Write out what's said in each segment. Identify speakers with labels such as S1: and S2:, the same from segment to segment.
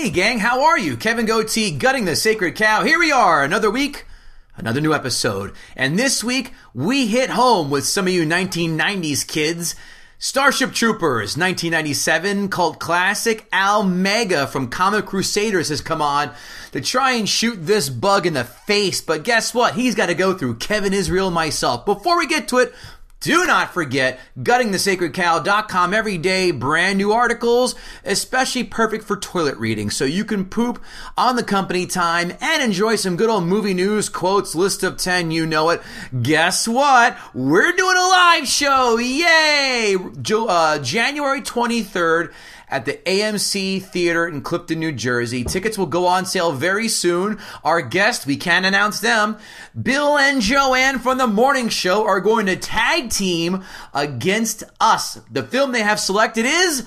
S1: Hey, gang, how are you? Kevin Gootee, gutting the sacred cow. Here we are, another week, another new episode. And this week, we hit home with some of you 1990s kids. Starship Troopers, 1997, cult classic. Al Mega from Comic Crusaders has come on to try and shoot this bug in the face. But guess what? He's got to go through Kevin Israel myself. Before we get to it, do not forget guttingthesacredcow.com every day, brand new articles, especially perfect for toilet reading. So you can poop on the company time and enjoy some good old movie news, quotes, list of 10, you know it. Guess what? We're doing a live show. Yay! Uh, January 23rd at the AMC Theater in Clifton, New Jersey. Tickets will go on sale very soon. Our guests, we can announce them. Bill and Joanne from the morning show are going to tag team against us. The film they have selected is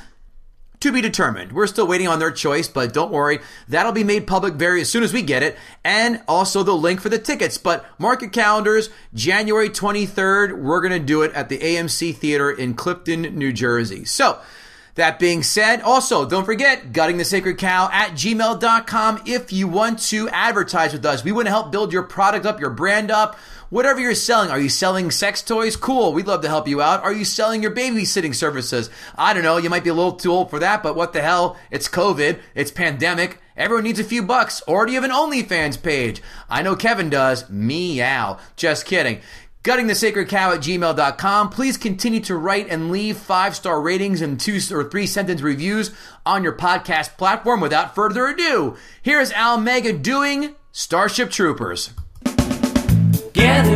S1: to be determined. We're still waiting on their choice, but don't worry, that'll be made public very as soon as we get it, and also the link for the tickets. But mark your calendars, January 23rd, we're gonna do it at the AMC Theater in Clifton, New Jersey. So, that being said, also don't forget guttingthesacredcow at gmail.com if you want to advertise with us. We want to help build your product up, your brand up, whatever you're selling. Are you selling sex toys? Cool. We'd love to help you out. Are you selling your babysitting services? I don't know. You might be a little too old for that, but what the hell? It's COVID. It's pandemic. Everyone needs a few bucks. Or do you have an OnlyFans page? I know Kevin does. Meow. Just kidding guttingthesacredcow at gmail.com. Please continue to write and leave five star ratings and two or three sentence reviews on your podcast platform. Without further ado, here's Al Mega doing Starship Troopers.
S2: Gather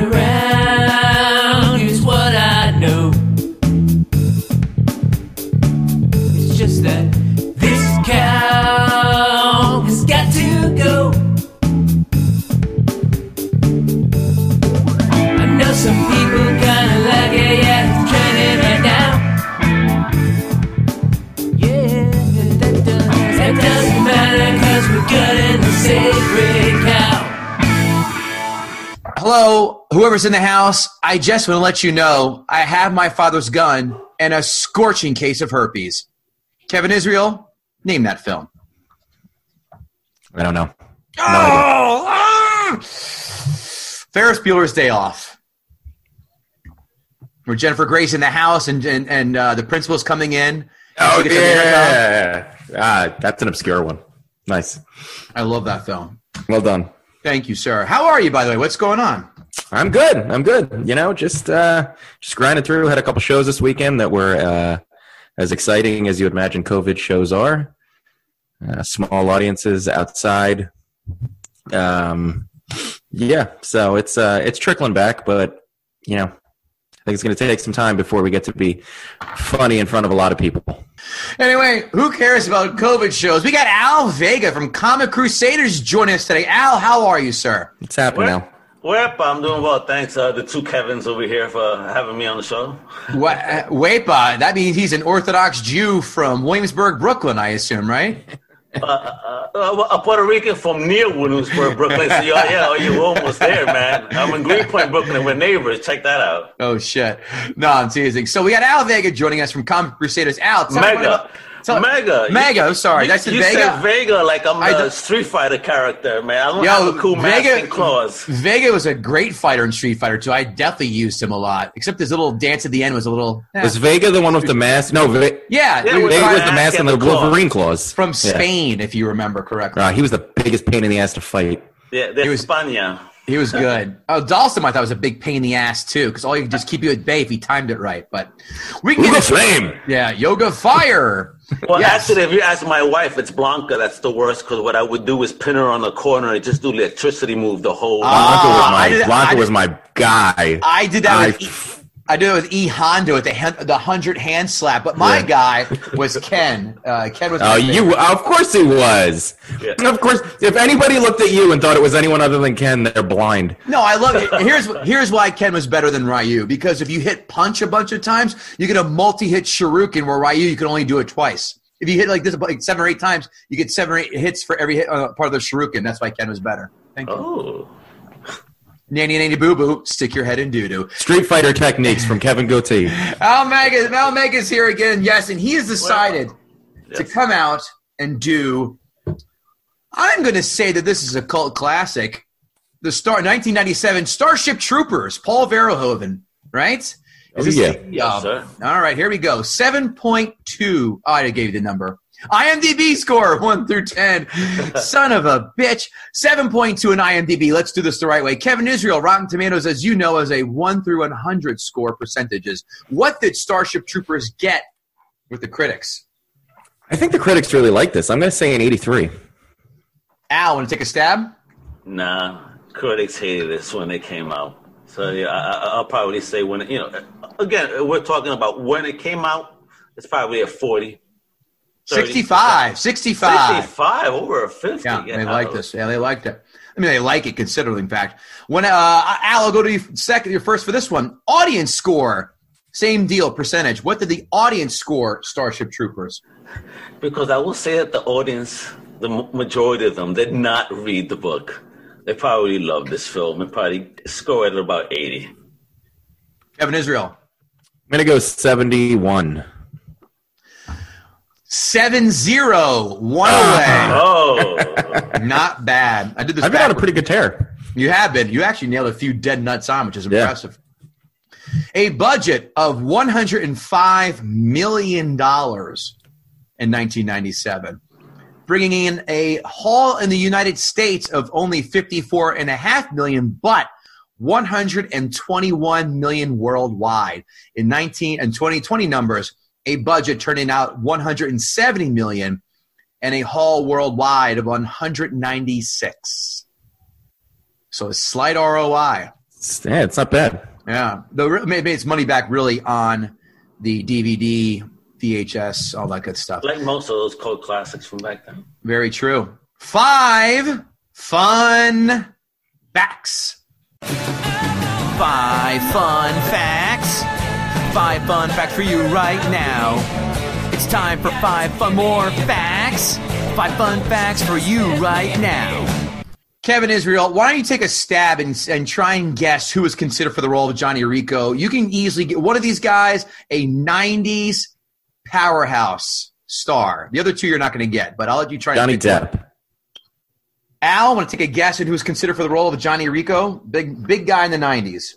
S1: In the house. I just want to let you know I have my father's gun and a scorching case of herpes. Kevin Israel, name that film.
S3: I don't know.
S1: Oh, ah! Ferris Bueller's Day Off. Where Jennifer Grace in the house and and, and uh, the principal's coming in.
S3: Oh
S1: She gets her
S3: yeah, ah, that's an obscure one. Nice.
S1: I love that film.
S3: Well done.
S1: Thank you, sir. How are you, by the way? What's going on?
S3: I'm good. I'm good. You know, just uh, just grinding through. Had a couple shows this weekend that were uh, as exciting as you would imagine COVID shows are. Uh, small audiences outside. Um, yeah, so it's uh, it's trickling back, but you know, I think it's going to take some time before we get to be funny in front of a lot of people.
S1: Anyway, who cares about COVID shows? We got Al Vega from Comic Crusaders joining us today. Al, how are you, sir?
S3: It's happening
S4: Well,
S3: now.
S4: Well, I'm doing well. Thanks, uh, the two Kevins over here for having me on the show.
S1: Uh, Wepa, that means he's an Orthodox Jew from Williamsburg, Brooklyn, I assume, right?
S4: Uh, a Puerto Rican from near Williamsburg, Brooklyn. So yeah, yeah, oh, you're almost there, man. I'm in Greenpoint, Brooklyn. We're neighbors. Check that out.
S1: Oh shit! No, I'm teasing. So we got Al Vega joining us from Comic Crusaders. Al, tell me
S4: Mega.
S1: about- tell-
S4: Mega.
S1: Mega. I'm sorry.
S4: You,
S1: That's
S4: you
S1: Vega.
S4: said Vega like I'm
S1: I
S4: the
S1: don't-
S4: Street Fighter character, man. I don't
S1: Yo,
S4: have a cool mask
S1: Vega-
S4: and claws.
S1: Vega was a great fighter in Street Fighter 2. I definitely used him a lot. Except his little dance at the end was a little. eh.
S3: Was Vega the one with the mask? No, Ve-
S1: yeah,
S4: Yeah,
S1: he was
S4: with
S3: Vega
S4: the
S3: was the
S4: mask
S3: mask and
S4: and
S3: the
S4: the claws.
S3: Wolverine claws
S1: from
S3: Yeah.
S1: Spain, if you remember correctly.
S3: Uh, he was the biggest pain in the ass to fight.
S4: Yeah,
S1: He was-
S4: España.
S1: He was good. Oh, Dhalsim, I thought was a big pain in the ass too, because all you could just keep you at bay if he timed it right. But we can
S3: Uga
S1: get
S3: Flame.
S1: yeah, yoga fire.
S4: Well,
S1: Yes.
S4: actually, if you ask my wife, it's Blanka. That's the worst because what I would do is pin her on the corner and just do electricity move the whole.
S3: Ah, Blanka
S1: was
S3: my
S1: did- Blanka did-
S3: was my guy.
S1: I did that.
S3: I-
S1: with I did it with E Honda with the hand, the hundred hand slap, but my
S3: Yeah.
S1: guy was Ken. Uh, Ken was.
S3: Oh,
S1: favorite.
S3: you of course he was.
S4: Yeah.
S3: Of course, if anybody looked at you and thought it was anyone other than Ken, they're blind.
S1: No, I love it. Here's here's why Ken was better than Ryu because if you hit punch a bunch of times, you get a multi-hit shuriken where Ryu you can only do it twice. If you hit like this like seven or eight times, you get seven or eight hits for every hit, uh, part of the shuriken. That's why Ken was better. Thank you.
S4: Oh.
S1: Nanny nanny boo boo, stick your head in doo doo.
S3: Street Fighter techniques from Kevin Gootee.
S1: Al Mega, Al Mega's here again. Yes, and he has decided to
S4: Yes.
S1: come out and do I'm going to say that this is a cult classic. The star 1997 Starship Troopers, Paul Verhoeven, right? Is
S3: Oh,
S1: this
S3: yeah.
S1: the-
S4: Yes,
S1: uh,
S4: sir.
S1: All right, here we go. 7.2. Oh, I gave you the number. IMDb score 1 through 10. Son of a bitch. 7.2 in IMDb. Let's do this the right way. Kevin Israel, Rotten Tomatoes, as you know, has a 1 through 100 score percentages. What did Starship Troopers get with the critics?
S3: I think the critics really like this. I'm going to say an 83.
S1: Al, want to take a stab?
S4: Nah, critics hated this when it came out. So yeah, I, I- I'll probably say when it, you know. Again, we're talking about when it came out. It's probably a 40. 30.
S1: 65. 65.
S4: 65 over a 50.
S1: Yeah, they
S4: Yeah,
S1: like this. Yeah, they liked it. I mean, they like it considerably. In fact, when uh, Al, I'll go to you second. You're first for this one. Audience score, same deal, percentage. What did the audience score? Starship Troopers.
S4: Because I will say that the audience, the majority of them, did not read the book. They probably loved this film and probably scored at about 80.
S1: Kevin Israel.
S3: I'm going to go 71.
S1: Seven zero, one oh. away.
S4: Oh,
S1: Not bad. I did this.
S3: I've been on a
S1: backwards.
S3: pretty good tear.
S1: You have been. You actually nailed a few dead nuts on, which is
S3: Yeah.
S1: impressive. A budget of one hundred and five million dollars in 1997, bringing in a haul in the United States of only 54 and a half million, but 121 million worldwide. In 19 and 2020 numbers, a budget turning out 170 million and a haul worldwide of 196. So a slight ROI.
S3: It's, yeah, it's not bad.
S1: Yeah, the maybe it's money back really on the DVD, VHS, all that good stuff.
S4: like most of those cult classics from back then.
S1: Very true. Five fun facts.
S2: Five fun facts. Five fun facts for you right now. It's time for five fun more facts. Five fun facts for you right now.
S1: Kevin Israel, why don't you take a stab and, and try and guess who was considered for the role of Johnny Rico? You can easily get one of these guys a 90s powerhouse star. The other two you're not going to get, but I'll let you try.
S3: Johnny
S1: and pick one.
S3: Depp.
S1: Al, want to take a guess at who was considered for the role of Johnny Rico? Big big guy in the 90s.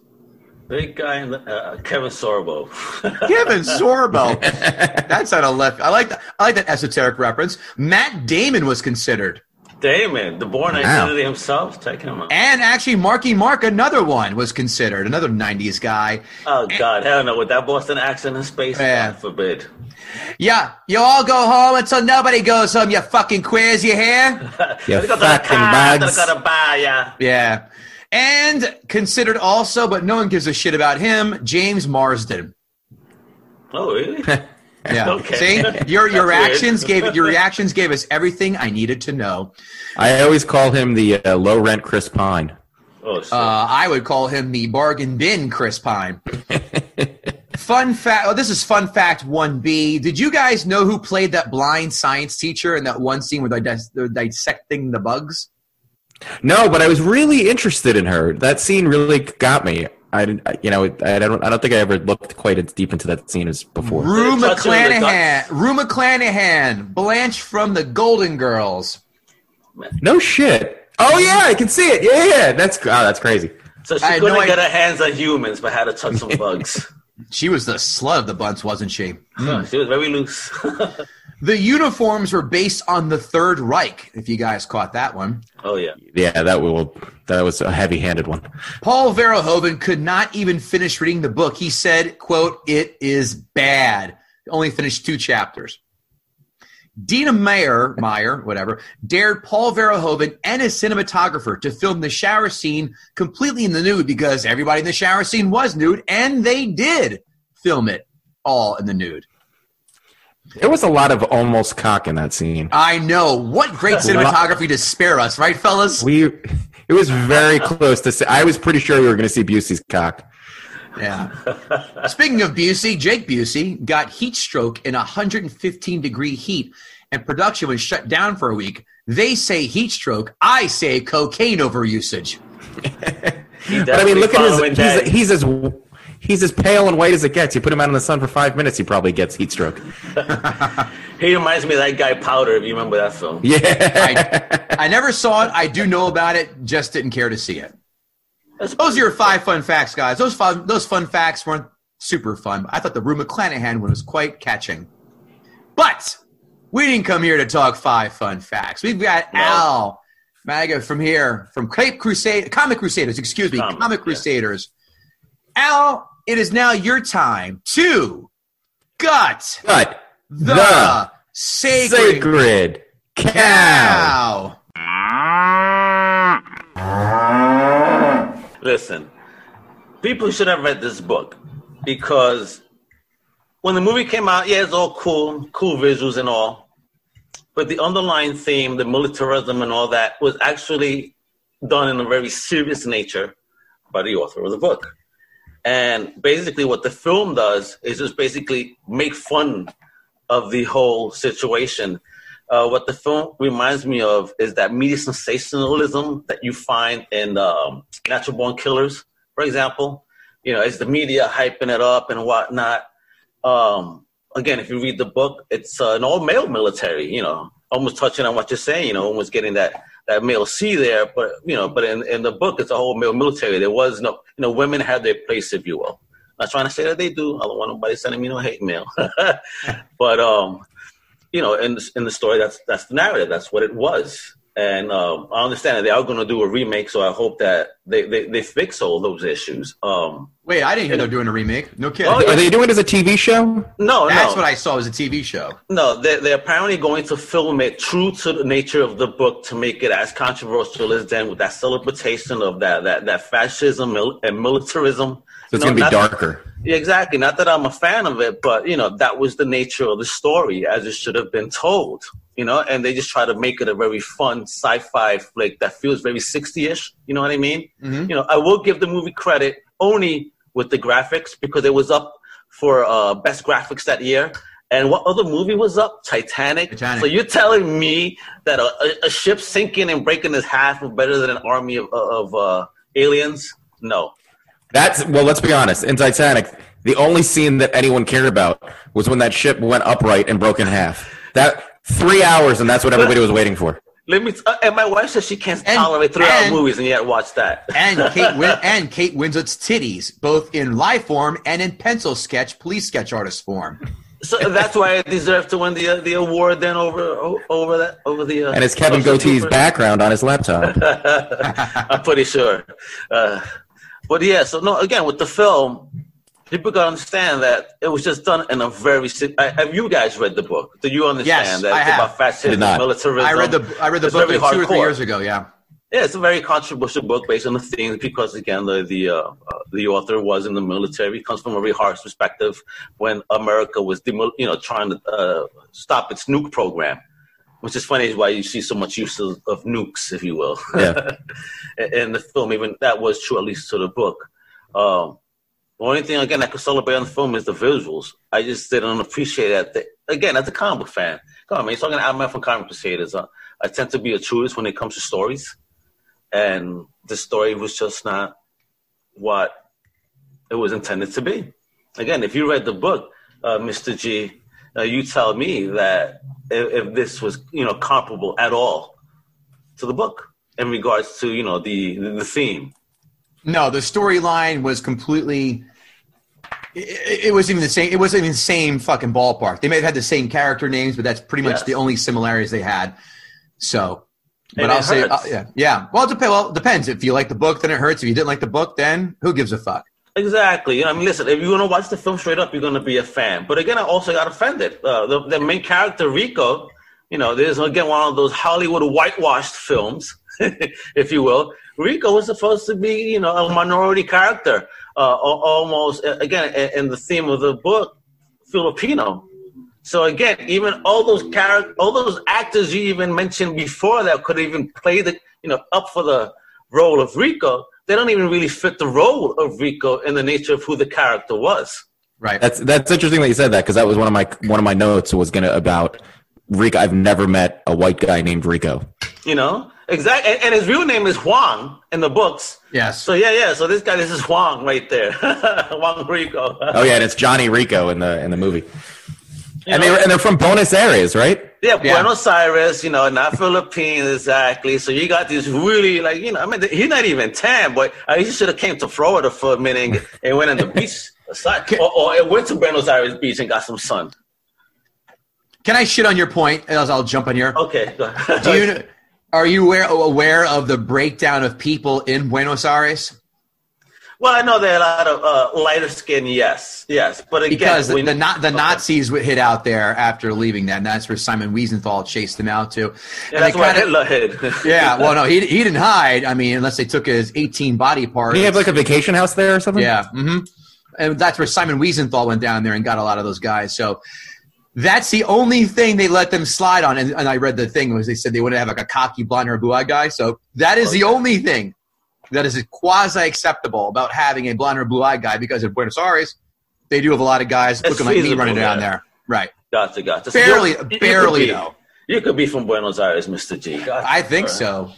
S4: Big guy, in the, uh, Kevin Sorbo.
S1: Kevin Sorbo. That's on a left. I like that. I like that esoteric reference. Matt Damon was considered,
S4: Damon, the Bourne
S3: Wow.
S4: identity himself. Check him out.
S1: and actually Marky Mark, another one, was considered. Another '90s guy.
S4: Oh God, hell no! With that Boston accent in space,
S1: Yeah.
S4: God forbid.
S1: Yeah, you all go home until nobody goes home. You fucking queers, you hear?
S3: You
S4: Let's go to the
S3: fucking
S4: car,
S3: bugs.
S4: let's go to bar, yeah.
S1: Yeah. And considered also, but no one gives a shit about him, James Marsden.
S4: Oh really?
S1: Yeah.
S4: Okay.
S1: See, your your
S4: That's
S1: reactions gave your reactions gave us everything I needed to know.
S3: I always call him the uh, low rent Chris Pine.
S4: Oh shit.
S1: Uh, I would call him the bargain bin Chris Pine. fun fact. Oh, this is fun fact one B. Did you guys know who played that blind science teacher in that one scene where they're, dis- they're dissecting the bugs?
S3: No, but I was really interested in her. That scene really got me. I, didn't- you know, I don't, I don't think I ever looked quite as deep into that scene as before.
S1: Rue
S4: They touch her with the
S1: McClanahan.
S4: ducks.
S1: Rue McClanahan. Blanche from the Golden Girls.
S3: No shit. Oh yeah, I can see it. Yeah, yeah. That's oh, that's crazy.
S4: so she
S1: I
S4: couldn't
S1: no
S4: get her hands on humans, but had to touch some bugs.
S1: She was the slut of the bunch, wasn't she?
S4: She was very loose.
S1: The uniforms were based on the Third Reich, if you guys caught that one.
S4: oh yeah.
S3: Yeah, that will that was a heavy-handed one.
S1: Paul Verhoeven could not even finish reading the book. He said, quote, it is bad. Only finished two chapters. Dina Meyer, Meyer, whatever, dared Paul Verhoeven and his cinematographer to film the shower scene completely in the nude because everybody in the shower scene was nude, and they did film it all in the nude.
S3: There was a lot of almost cock in that scene.
S1: I know. What great cinematography to spare us, right, fellas?
S3: We it was very close to. Say, I was pretty sure we were going to see Busey's cock.
S1: Yeah. Speaking of Busey, Jake Busey got heat stroke in 115 degree heat, and production was shut down for a week. They say heat stroke. I say cocaine overusage.
S4: He
S3: But I mean, look at his. He's, he's as he's as pale and white as it gets. You put him out in the sun for five minutes, he probably gets heat stroke.
S4: He reminds me of that guy Powder. If you remember that film.
S3: Yeah,
S1: I, I never saw it. I do know about it. Just didn't care to see it. Those are your five fun facts, guys. Those fun, those fun facts weren't super fun. I thought the Rue McClanahan one was quite catching. But we didn't come here to talk five fun facts. We've got
S4: No.
S1: Al Mega from here, from Cape Crusade, Comic Crusaders, excuse me,
S4: Comic,
S1: Comic
S4: yeah.
S1: Crusaders. Al, it is now your time to gut
S3: But
S1: the,
S3: The
S1: sacred,
S3: sacred cow.
S1: cow.
S4: Listen, people should have read this book because when the movie came out, yeah, it's all cool, cool visuals and all. But the underlying theme, the militarism and all that, was actually done in a very serious nature by the author of the book. And basically, what the film does is just basically make fun of the whole situation. Uh, what the film reminds me of is that media sensationalism that you find in um, Natural Born Killers, for example. You know, it's the media hyping it up and whatnot. Um, again, if you read the book, it's uh, an all male military. You know, almost touching on what you're saying. You know, almost getting that that male C there, but you know, but in, in the book, it's a whole male military. There was no, you know, women had their place, if you will. Not trying to say that they do. I don't want nobody sending me no hate mail. but um, you know, in in the story, that's that's the narrative. That's what it was. And um, I understand that they are going to do a remake, so I hope that they, they, they fix all those issues. Um,
S1: Wait, I didn't hear they're doing a remake. No kidding.
S4: Oh, yeah.
S3: Are they doing it as a TV show?
S4: no, no
S1: That's
S4: no,
S1: what I saw as a TV show.
S4: no. They're, they're apparently going to film it true to the nature of the book to make it as controversial as then with that celebration of that that that fascism and militarism.
S3: So it's
S4: You know,
S3: going to be darker.
S4: Yeah, exactly. Not that I'm a fan of it, but you know that was the nature of the story as it should have been told. You know, and they just try to make it a very fun sci-fi flick that feels very 60ish. You know what I mean?
S1: Mhm.
S4: You know, I will give the movie credit only with the graphics because it was up for uh, best graphics that year. And what other movie was up? Titanic.
S1: Titanic.
S4: So you're telling me that a, a, a ship sinking and breaking its half was better than an army of, of uh, aliens? No.
S3: That's well. Let's be honest. In Titanic, the only scene that anyone cared about was when that ship went upright and broke in half. That three hours, and that's what everybody was waiting for.
S4: Let me. uh, and my wife says she can't
S1: And-
S4: tolerate three-hour movies, and yet watch that.
S1: And Kate Win- and Kate Winslet's titties, both in live form and in pencil sketch, police sketch artist form.
S4: so that's why I deserve to win the uh, the award. Then over over that over the. Uh,
S3: And it's Kevin
S4: Social Gootee's
S3: background on his laptop.
S4: I'm pretty sure. Uh, but yeah, so no. Again, with the film, people gotta understand that it was just done in a very. I- Have you guys read the book? Do you understand
S1: Yes,
S4: that
S1: I
S4: it's
S1: have.
S4: about fascism,
S3: Did not.
S4: militarism?
S1: I read the I read the
S4: It's
S1: book
S4: very
S1: like two or three years ago. Yeah,
S4: Yeah, it's a very controversial book based on the themes because again, the the uh, uh, the author was in the military. He comes from a very harsh perspective when America was, demo- you know, trying to uh, stop its nuke program, which is funny. Is why you see so much use of, of nukes, if you will,
S3: Yeah.
S4: in in the film. Even that was true, at least to the book. Um, the only thing again I could celebrate on the film is the visuals. I just didn't appreciate that. Again, as a comic fan, come on, man, talking to Al from Comic Crusaders. Uh, I tend to be a truist when it comes to stories and the story was just not what it was intended to be. Again, if you read the book, uh, Mr. G, uh, you tell me that if, if this was, you know, comparable at all to the book in regards to, you know, the the theme.
S1: no, the storyline was completely. It, it wasn't even the same. It wasn't even the same fucking ballpark. They may have had the same character names, but that's pretty much
S4: Yes.
S1: the only similarities they had. So, but
S4: And
S1: I'll say, uh, yeah, yeah. Well, it depends. Well, it depends. If you like the book, then it hurts. If you didn't like the book, then who gives a fuck?
S4: Exactly. I mean, listen, if you're going to watch the film straight up, you're going to be a fan. But again, I also got offended. Uh, the, the main character, Rico, you know, there's again one of those Hollywood whitewashed films, if you will. Rico was supposed to be, you know, a minority character, uh, almost, uh, again, in- in the theme of the book, Filipino. So again, even all those characters, all those actors you even mentioned before that could even play the, you know, up for the role of Rico, they don't even really fit the role of Rico in the nature of who the character was.
S1: Right.
S3: That's that's interesting that you said that because that was one of my one of my notes was gonna about Rico. I've never met a white guy named Rico.
S4: You know, exactly. And, and his real name is Juan in the books.
S1: yes.
S4: So yeah, yeah. So this guy, this is Juan right there, Juan Rico.
S3: Oh yeah, and it's Johnny Rico in the in the movie.
S4: You
S3: And
S4: know?
S3: they and they're from Buenos Aires, right?
S4: Yeah,
S1: Yeah.
S4: Buenos Aires, you know, not Philippines exactly. So you got these really like, you know, I mean, he's not even tan, but uh, he should have came to Florida for a minute and, and went on the beach, or, or it went to Buenos Aires beach and got some sun.
S1: Can I shit on your point? As I'll jump on here.
S4: Okay, go ahead.
S1: Do you are you aware aware of the breakdown of people in Buenos Aires?
S4: well, I know there are a lot of uh, lighter skin. Yes, yes, but again,
S1: Because the,
S4: when-
S1: the, Na- the Nazis would hit out there after leaving that, and that's where Simon Wiesenthal chased them out to.
S4: yeah,
S1: And
S4: that's
S1: they
S4: why
S1: kinda-
S4: Hitler hid.
S1: Yeah, well, no, he, he didn't hide. I mean, unless they took his 18 body parts.
S3: Do you have like a vacation house there or something?
S1: Yeah, hmm and that's where Simon Wiesenthal went down there and got a lot of those guys. So that's the only thing they let them slide on. And, and I read the thing was they said they wouldn't have like a cocky blonde hair blue eyed guy. So that is the only thing that is quasi acceptable about having a blonde or blue eyed guy because in Buenos Aires they do have a lot of guys
S4: It's
S1: looking like me running down there. Right.
S4: Gotcha, gotcha. So
S1: Barely-
S4: you- you
S1: barely,
S4: be-
S1: though.
S4: You could be from Buenos Aires, Mister G. Gotcha.
S1: I think so.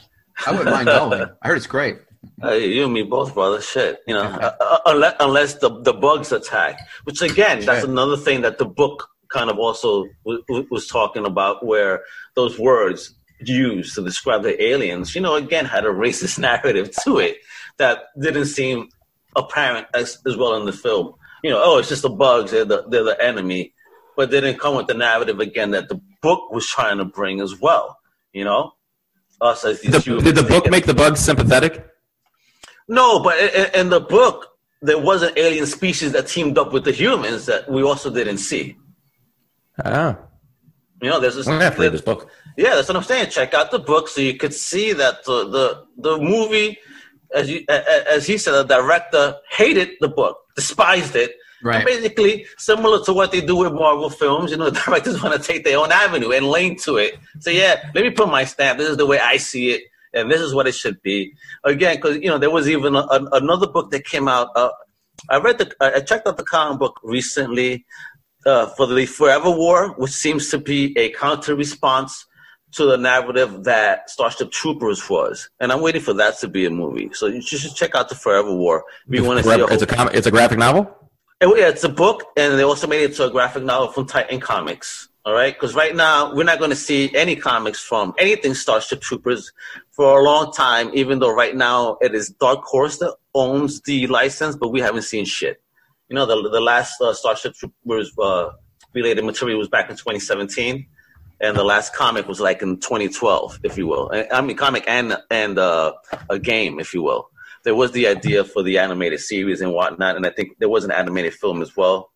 S1: I wouldn't mind going. I heard it's great.
S4: Hey, you and me both, brother. Shit, you know, uh, uh, unless unless the the bugs attack, which again, that's
S1: Shit.
S4: another thing that the book kind of also w- w- was talking about, where those words used to describe the aliens, you know, again had a racist narrative to it that didn't seem apparent as, as well in the film. You know, oh, it's just the bugs; they're the they're the enemy, but they didn't come with the narrative again that the book was trying to bring as well. You know, us as these
S3: The,
S4: humans
S3: did the book make the bugs sympathetic?
S4: no, but in, in the book, there was an alien species that teamed up with the humans that we also didn't see.
S3: Oh,
S4: You know, there's this.
S3: I'm gonna have to read this book.
S4: Yeah, that's what I'm saying. Check out the book so you could see that the the, the movie, as you as he said, the director hated the book, despised it.
S1: Right.
S4: Basically, similar to what they do with Marvel films, you know, the directors want to take their own avenue and lane to it. So yeah, let me put my stamp. This is the way I see it, and this is what it should be. Again, because you know, there was even a, a- another book that came out. Uh, I read the, I checked out the comic book recently uh, for the Forever War, which seems to be a counter response to the narrative that Starship Troopers was, and I'm waiting for that to be a movie. So you should check out the Forever War if you want to see. A
S3: It's a com- it's a graphic novel.
S4: Yeah, it's a book, and they also made it to a graphic novel from Titan Comics. All right, because right now we're not going to see any comics from anything Starship Troopers for a long time. Even though right now it is Dark Horse that owns the license, but we haven't seen shit. You know, the the last uh, Starship Troopers uh, related material was back in 2017, and the last comic was like in 2012, if you will. I mean, comic and and uh, a game, if you will there was the idea for the animated series and whatnot, and I think there was an animated film as well,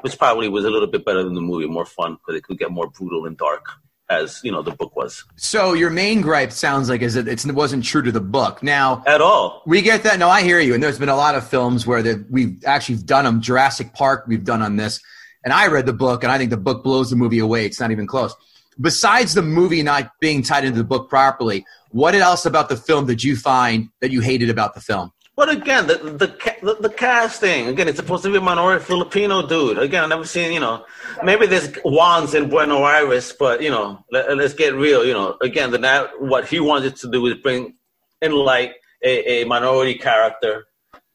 S4: which probably was a little bit better than the movie, more fun because it could get more brutal and dark, as you know the book was.
S1: So your main gripe sounds like is that it's, it wasn't true to the book. Now,
S4: At all,
S1: We get that. No, I hear you. And there's been a lot of films where that we've actually done them. Jurassic Park, we've done on this. And I read the book, and I think the book blows the movie away. It's not even close. Besides the movie not being tied into the book properly, what else about the film did you find that you hated about the film?
S4: But again, the the, the the casting again, it's supposed to be a minority Filipino dude. Again, I've never seen you know, maybe there's Juans in Buenos Aires, but you know, let, us get real. You know, again, the what he wanted to do is bring in light a, a minority character.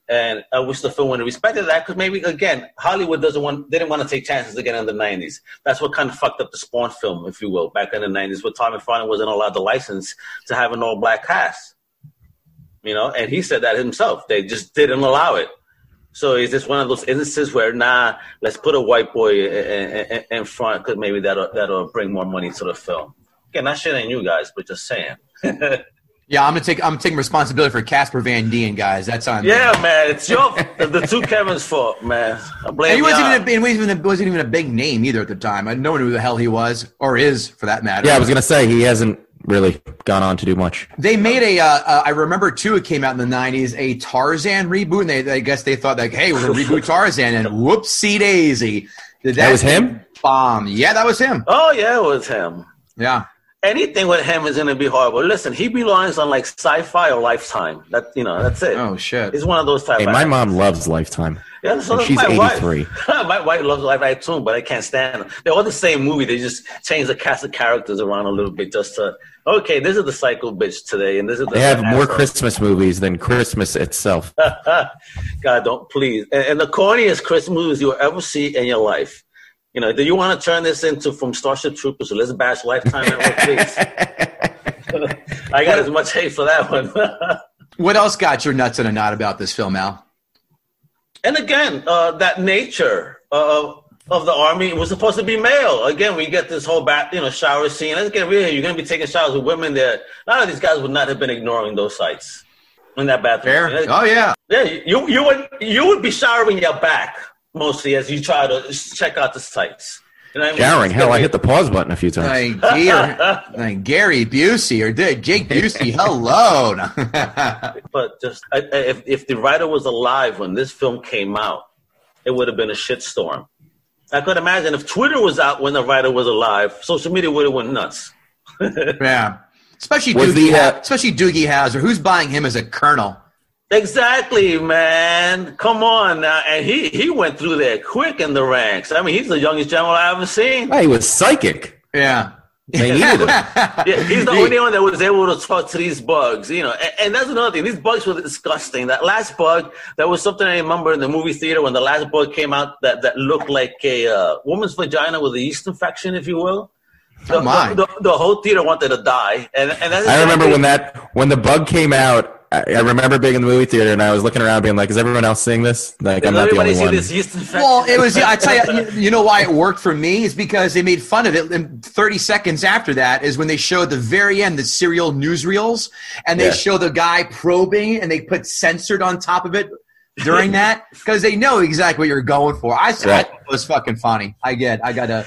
S4: And I wish the film would have respected that because maybe again Hollywood doesn't want they didn't want to take chances again in the '90s. That's what kind of fucked up the Spawn film, if you will, back in the '90s, where Tommy Farnham wasn't allowed the license to have an all-black cast. You know, and he said that himself. They just didn't allow it. So is this one of those instances where nah, let's put a white boy in, in, in front because maybe that'll that'll bring more money to the film. Again, not shit ain't you guys, but just saying.
S1: Yeah, I'm gonna take I'm taking responsibility for Casper Van Dien, guys. That's on.
S4: Yeah, man, it's your the two Kevin's fault, man. I blame
S1: And he wasn't even, a, he wasn't even a, wasn't even a big name either at the time. I no one knew who the hell he was or is for that matter.
S3: Yeah, I was gonna say he hasn't really gone on to do much.
S1: They made a. Uh, uh, I remember too. It came out in the '90s, a Tarzan reboot, and they, I guess they thought like, "Hey, we're gonna reboot Tarzan," and whoopsie daisy, did
S3: That was him?
S1: Bomb. Yeah, that was him.
S4: Oh yeah, it was him.
S1: Yeah.
S4: Anything with him is gonna be horrible. Listen, he belongs on like sci-fi or Lifetime. That you know, that's it.
S1: Oh shit.
S4: He's one of those type.
S3: Hey, my mom loves Lifetime.
S4: Yeah, so
S3: and she's
S4: my wife.
S3: 83.
S4: my wife loves Live Act too, but I can't stand them. They're all the same movie. They just change the cast of characters around a little bit just to okay, this is the cycle bitch today, and this is the
S3: They have more. Christmas movies than Christmas itself.
S4: God, don't please. And, and the corniest Christmas movies you'll ever see in your life. You know, do you want to turn this into from Starship Troopers to Liz Bash Lifetime Network, please? I got as much hate for that one.
S1: What else got your nuts in a knot about this film, Al?
S4: and again, uh, that nature uh, of the army was supposed to be male. Again, we get this whole bath, you know, shower scene. Let's get real. You're going to be taking showers with women there. A lot of these guys would not have been ignoring those sights in that bathroom.
S1: Fair? Oh yeah.
S4: Yeah, you you would you would be showering your back mostly as you try to check out the sights. You know I mean?
S3: Showering. Hell, I hit the pause button a few times.
S1: Like, dear, like Gary Busey or Dick- Jake Busey. Hello.
S4: But just I, I- if if the writer was alive when this film came out, it would have been a shitstorm. I could imagine if Twitter was out when the writer was alive, social media would have went nuts.
S1: yeah. Especially
S3: Was
S1: Doogie,
S3: the,
S1: Ha-
S3: uh,
S1: especially Doogie Howser. Who's buying him as a colonel?
S4: Exactly, man. Come on now, and he he went through there quick in the ranks. I mean, he's the youngest general I ever seen.
S3: Hey, he was psychic.
S1: Yeah.
S3: They needed him.
S4: Yeah, he's the only one that was able to talk to these bugs, you know. And, and that's another thing; these bugs were disgusting. That last bug, that was something I remember in the movie theater when the last bug came out. That that looked like a uh, woman's vagina with a yeast infection, if you will. The,
S1: Oh, my.
S4: the, the, the whole theater wanted to die, and and
S3: I remember when that when the bug came out. I, I remember being in the movie theater and I was looking around, being like, "Is everyone else seeing this? Like, I'm not the only
S4: see
S3: one."
S4: this yeast?
S1: Well, it was. I tell you, you, you know why it worked for me is because they made fun of it. And 30 seconds after that is when they showed the very end the serial newsreels, and they
S3: Yeah.
S1: show the guy probing, and they put censored on top of it during that because they know exactly what you're going for. I, I
S3: Right.
S1: thought it was fucking funny. I get. I gotta.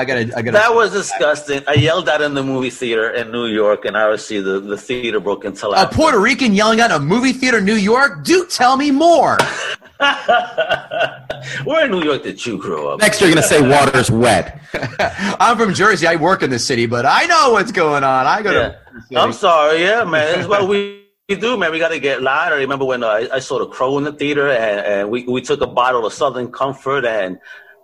S1: I gotta. I gotta.
S4: That was disgusting. I yelled out in the movie theater in New York, and I obviously the, the theater broke into
S1: a. Puerto Rican yelling at a movie theater in New York. Do tell me more.
S4: Where in New York did you grow up?
S3: Next, you're gonna say water's wet.
S1: I'm from Jersey. I work in the city, but I know what's going on. I go
S4: yeah.
S1: to.
S4: I'm sorry, yeah, man. That's what we, we do, man. We got to get loud. I remember when uh, I, I saw the crow in the theater, and, and we, we took a bottle of Southern Comfort, and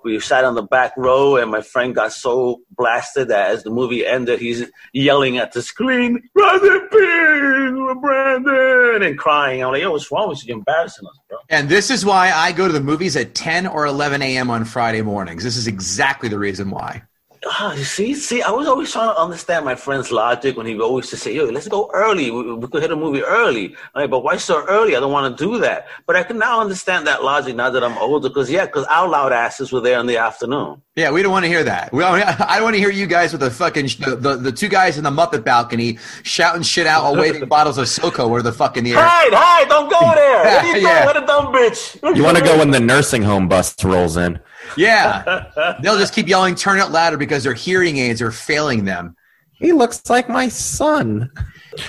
S4: we sat on the back row, and my friend got so blasted that as the movie ended, he's yelling at the screen, "Brother Pin, Brandon," and crying. I'm like, "Yo, what's wrong with you? You're embarrassing us, bro."
S1: And this is why I go to the movies at 10 or 11 a.m. on Friday mornings. This is exactly the reason why.
S4: Ah, you see, see, I was always trying to understand my friend's logic when he would always just say, "Yo, let's go early. We, we could hit a movie early." I'm like, but why so early? I don't want to do that. But I can now understand that logic now that I'm older, because yeah, because our loud asses were there in the afternoon.
S1: Yeah, we don't want to hear that. We don't, I don't want to hear you guys with the fucking the, the, the two guys in the Muppet balcony shouting shit out while waving bottles of SoCo or the fuck in the air.
S4: Hey, hey, don't go there. What are you doing? What a dumb bitch.
S3: You want to go when the nursing home bus rolls in?
S1: Yeah, they'll just keep yelling, "Turn it louder" because their hearing aids are failing them.
S3: He looks like my son.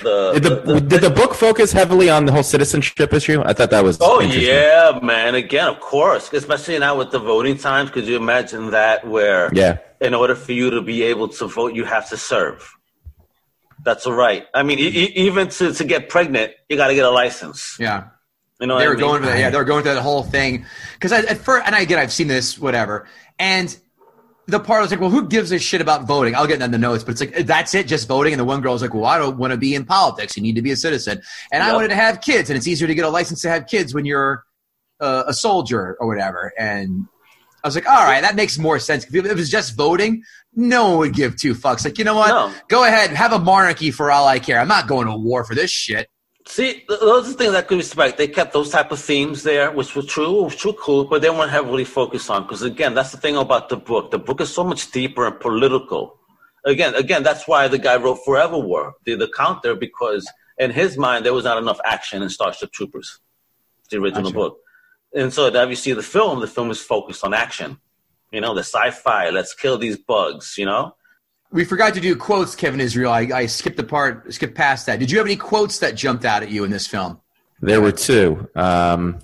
S4: The-
S3: Did the,
S4: the-
S3: did the book focus heavily on the whole citizenship issue? I thought that was.
S4: Oh yeah, man! Again, of course, especially now with the voting times. Could you imagine that? Where
S3: Yeah.
S4: in order for you to be able to vote, you have to serve. That's a right. I mean, e- e- even to, to get pregnant, you got to get a license.
S1: Yeah.
S4: You know,
S1: they were
S4: I mean?
S1: going for that. Yeah, they were going through that whole thing because at first, and again, I've seen this, whatever, and the part was like, well, who gives a shit about voting? I'll get in the notes, but it's like that's it, just voting. And the one girl was like, well, I don't want to be in politics. You need to be a citizen, and I wanted to have kids, and it's easier to get a license to have kids when you're uh, a soldier or whatever. And I was like, all right, that makes more sense. If it was just voting, no one would give two fucks. Like, you know what?
S4: No.
S1: Go ahead, have a monarchy for all I care. I'm not going to war for this shit.
S4: See, those are things I could respect. They kept those type of themes there, which were true, which were cool, but they weren't heavily focused on. Because again, that's the thing about the book. The book is so much deeper and political. Again, again, that's why the guy wrote Forever War, the, the counter, because in his mind there was not enough action in Starship Troopers, the original
S1: Gotcha.
S4: book. And so now you see the film, the film is focused on action. You know, the sci-fi. Let's kill these bugs. You know.
S1: We forgot to do quotes, Kevin Israel. I, I skipped the part, skipped past that. Did you have any quotes that jumped out at you in this film?
S3: There were two. Um,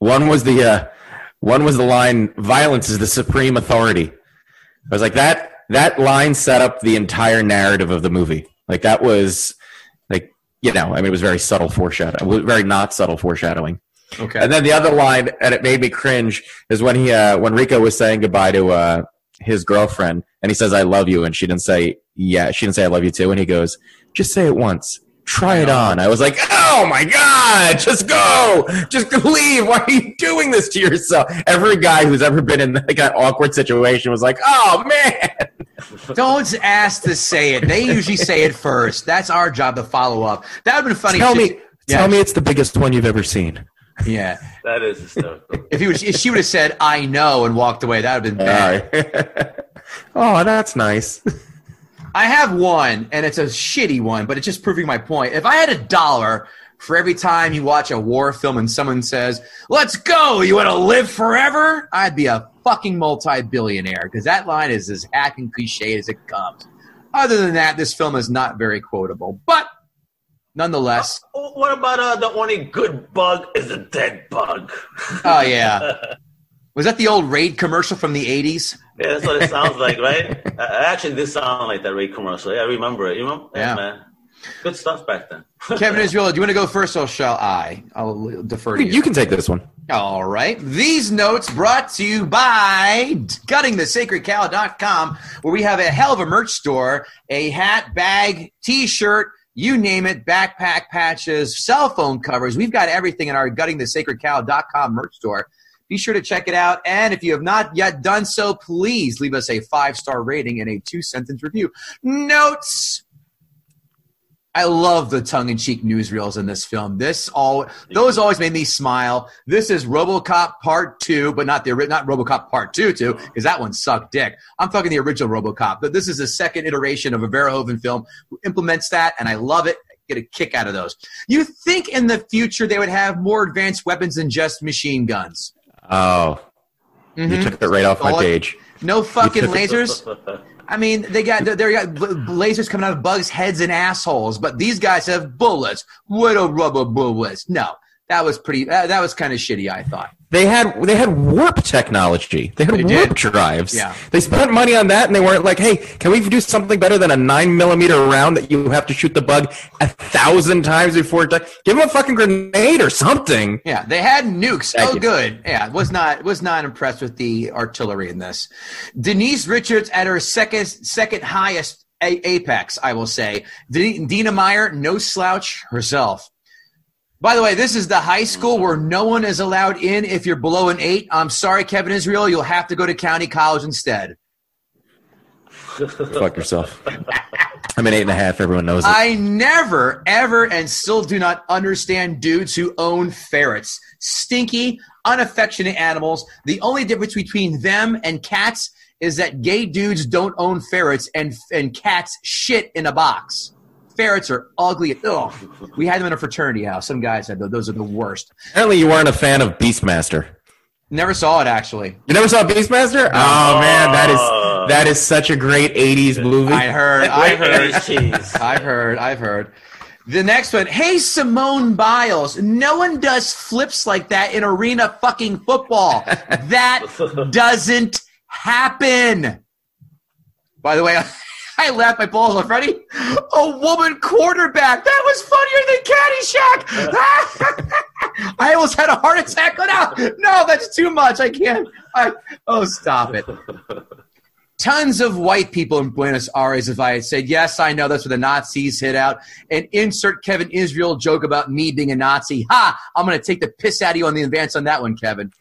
S3: one was the uh, one was the line "Violence is the supreme authority." I was like that. That line set up the entire narrative of the movie. Like that was like you know, I mean, it was very subtle foreshadowing, very not subtle foreshadowing.
S1: Okay.
S3: And then the other line, and it made me cringe, is when he uh, when Rico was saying goodbye to uh, his girlfriend, and he says "I love you," and she didn't say yeah, she didn't say "I love you too," and he goes, "Just say it once, Try it on. I was like, oh my God, just go. Just leave. Why are you doing this to yourself? Every guy who's ever been in like an awkward situation was like, oh man.
S1: Don't ask to say it. They usually say it first. That's our job to follow up. That would have been funny.
S3: Tell
S1: if she-
S3: me,
S1: Yeah.
S3: tell me it's the biggest one you've ever seen.
S1: Yeah.
S4: That is hysterical.
S1: If he was, if she would have said "I know" and walked away, that would have been bad.
S3: oh, that's nice.
S1: I have one, and it's a shitty one, but it's just proving my point. If I had a dollar for every time you watch a war film and someone says, "Let's go," you want to live forever? I'd be a fucking multi-billionaire because that line is as hack and cliche as it comes. Other than that, this film is not very quotable, but nonetheless,
S4: what about uh, the only good bug is a dead bug?
S1: oh yeah. Was that the old Raid commercial from the '80s?
S4: Yeah, that's what it sounds like, right? Uh, actually, this sound like that Ray commercial. Yeah, I remember it. You know?
S1: Yeah.
S4: man. Good stuff back then.
S1: Kevin Israel, do you want to go first, or shall I? I'll defer to you.
S3: You can take this one.
S1: All right. These notes brought to you by guttingthesacredcow.com, where we have a hell of a merch store a hat, bag, t shirt, you name it, backpack patches, cell phone covers. We've got everything in our guttingthesacredcow.com merch store. Be sure to check it out. And if you have not yet done so, please leave us a five star rating and a two sentence review. Notes. I love the tongue-in-cheek newsreels in this film. This all those always made me smile. This is RoboCop Part Two, but not the not RoboCop Part Two too, because that one sucked dick. I'm talking the original RoboCop, but this is the second iteration of a Verhoeven film who implements that, and I love it. Get a kick out of those. You think in the future they would have more advanced weapons than just machine guns?
S3: Oh, you
S1: Mhm.
S3: took it right off my page.
S1: No fucking lasers. I mean, they got they got lasers coming out of bugs' heads and assholes, but these guys have bullets. What a rubber bullets. No, that was pretty. That, that was kind of shitty. I thought.
S3: They had they had warp technology. They had
S1: They
S3: warp
S1: did.
S3: drives.
S1: Yeah.
S3: They spent money on that, and they weren't like, "Hey, can we do something better than a nine millimeter round that you have to shoot the bug a thousand times before it dies? Give them a fucking grenade or something."
S1: Yeah, they had nukes.
S3: Thank
S1: oh,
S3: you.
S1: good. Yeah, was not was not impressed with the artillery in this. Denise Richards at her second second highest a- apex, I will say. D- Dina Meyer, no slouch herself. By the way, this is the high school where no one is allowed in if you're below an eight. I'm sorry, Kevin Israel, you'll have to go to county college instead.
S3: Fuck yourself. I'm an eight and a half. Everyone knows it.
S1: I never, ever, and still do not understand dudes who own ferrets. Stinky, unaffectionate animals. The only difference between them and cats is that gay dudes don't own ferrets and, and cats shit in a box. Ferrets are ugly. Ugh. We had them in a fraternity house. Some guys said those are the worst.
S3: Apparently, you weren't a fan of Beastmaster.
S1: Never saw it actually.
S3: You never saw Beastmaster? Oh man, that is that is such a great '80s movie.
S1: I heard. I heard.
S4: Cheese, cheese.
S1: I've heard. I've heard. The next one. Hey, Simone Biles. No one does flips like that in arena fucking football. That doesn't happen. By the way, I laughed my balls off. Ready? A woman quarterback. That was funnier than Caddyshack. I almost had a heart attack. No, no, that's too much. I can't. I, oh, stop it tons of white people in Buenos Aires if I had said, yes, I know that's where the Nazis hit out, and insert Kevin Israel joke about me being a Nazi. Ha! I'm going to take the piss out of you on the advance on that one, Kevin.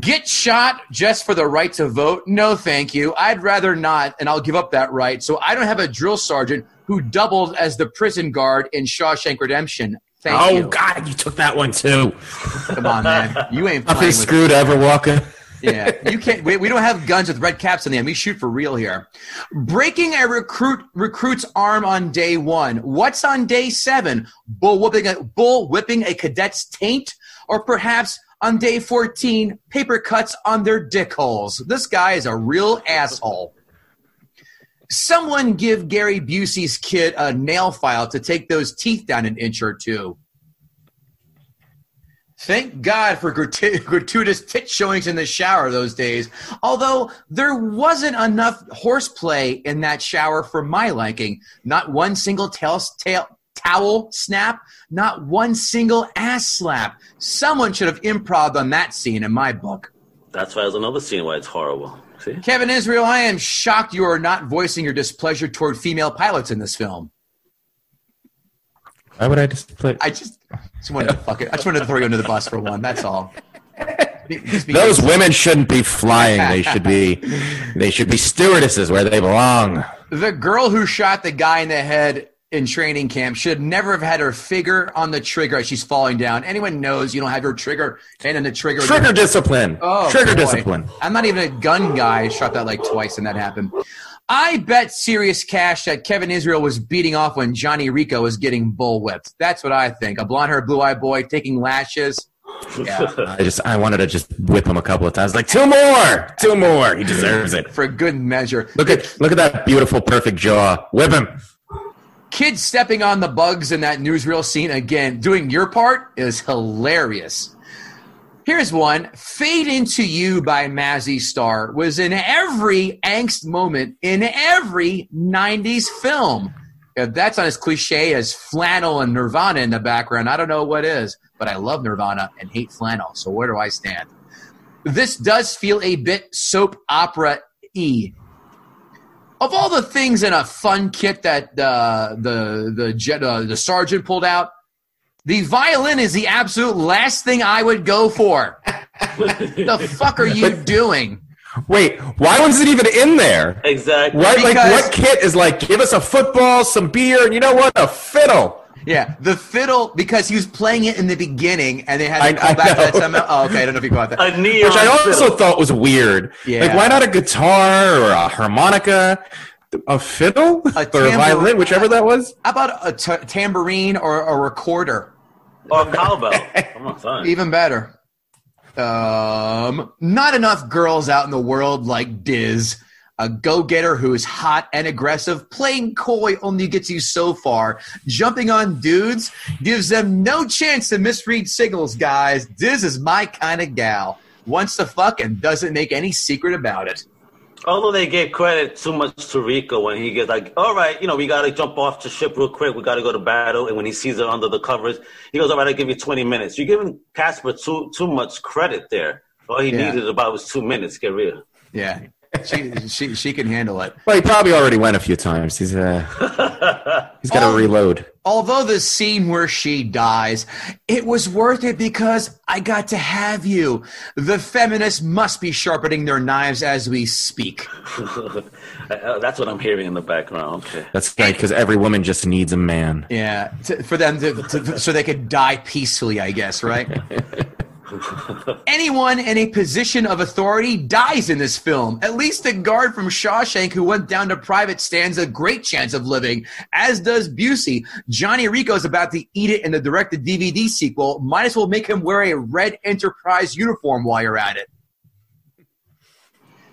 S1: Get shot just for the right to vote? No, thank you. I'd rather not, and I'll give up that right. So I don't have a drill sergeant who doubled as the prison guard in Shawshank Redemption. Thank
S3: oh
S1: you.
S3: God, you took that one too.
S1: Come on, man. You ain't playing
S3: Nothing
S1: with
S3: screwed ever, walking.
S1: yeah, you can't. We, we don't have guns with red caps on them. We shoot for real here. Breaking a recruit recruit's arm on day one. What's on day seven? Bull whipping a bull whipping a cadet's taint, or perhaps on day fourteen, paper cuts on their dick holes. This guy is a real asshole. Someone give Gary Busey's kid a nail file to take those teeth down an inch or two. Thank God for gratu- gratuitous tit showings in the shower those days. Although there wasn't enough horseplay in that shower for my liking. Not one single tail, tail, towel snap, not one single ass slap. Someone should have improv on that scene in my book.
S4: That's why there's another scene where it's horrible. See?
S1: Kevin Israel, I am shocked you are not voicing your displeasure toward female pilots in this film.
S3: Why would I just?
S1: I just, just wanted to fuck it. I just wanted to throw you under the bus for one. That's all.
S3: Those women shouldn't be flying. They should be. They should be stewardesses where they belong.
S1: The girl who shot the guy in the head in training camp should never have had her finger on the trigger as she's falling down. Anyone knows you don't have your trigger and on the trigger.
S3: Trigger discipline.
S1: Oh,
S3: Trigger
S1: boy.
S3: discipline.
S1: I'm not even a gun guy. I shot that like twice and that happened. I bet serious cash that Kevin Israel was beating off when Johnny Rico was getting bullwhipped. That's what I think. A blonde haired, blue eyed boy taking lashes. Yeah,
S3: I just I wanted to just whip him a couple of times. Like two more, two more. He deserves it.
S1: for good measure.
S3: Look at look at that beautiful, perfect jaw. Whip him.
S1: Kids stepping on the bugs in that newsreel scene again, doing your part is hilarious. Here's one Fade Into You by Mazzy Star was in every angst moment in every 90s film. If that's not as cliche as flannel and Nirvana in the background, I don't know what is, but I love Nirvana and hate flannel. So where do I stand? This does feel a bit soap opera y. Of all the things in a fun kit that uh, the the jet, uh, the sergeant pulled out, the violin is the absolute last thing I would go for. the fuck are you doing?
S3: Wait, why was it even in there?
S4: Exactly.
S3: What like what kit is like? Give us a football, some beer, and you know what? A fiddle.
S1: Yeah, the fiddle because he was playing it in the beginning, and they had to
S3: I-
S1: come
S3: I
S1: back to that
S3: know.
S1: somehow. Oh, okay, I don't know if you caught that.
S4: A neon
S3: Which I also
S4: fiddle.
S3: thought was weird.
S1: Yeah.
S3: Like, why not a guitar or a harmonica, a fiddle, or a violin, whichever that was?
S1: How about a t- tambourine or a recorder?
S4: or a cowbell. Come on, son.
S1: Even better. Um, not enough girls out in the world like Diz, a go-getter who is hot and aggressive. Playing coy only gets you so far. Jumping on dudes gives them no chance to misread signals, guys. This is my kind of gal. Wants to fuck and doesn't make any secret about it.
S4: Although they gave credit too much to Rico when he gets like, all right, you know, we got to jump off the ship real quick. We got to go to battle. And when he sees her under the covers, he goes, all right, I'll give you 20 minutes. You're giving Casper too too much credit there. All he
S1: Yeah.
S4: needed about was two minutes. Get real.
S1: Yeah, she she she can handle it.
S3: Well, he probably already went a few times. He's uh, he's got to reload.
S1: Although the scene where she dies, it was worth it because I got to have you. The feminists must be sharpening their knives as we speak.
S4: Uh, That's what I'm hearing in the background. Okay.
S3: That's right, because every woman just needs a man.
S1: Yeah, to, for them to, to so they could die peacefully, I guess, right? Anyone in a position of authority dies in this film. At least the guard from Shawshank who went down to private stands a great chance of living, as does Busey. Johnny Rico's about to eat it in the directed DVD sequel. Might as well make him wear a red Enterprise uniform while you're at it.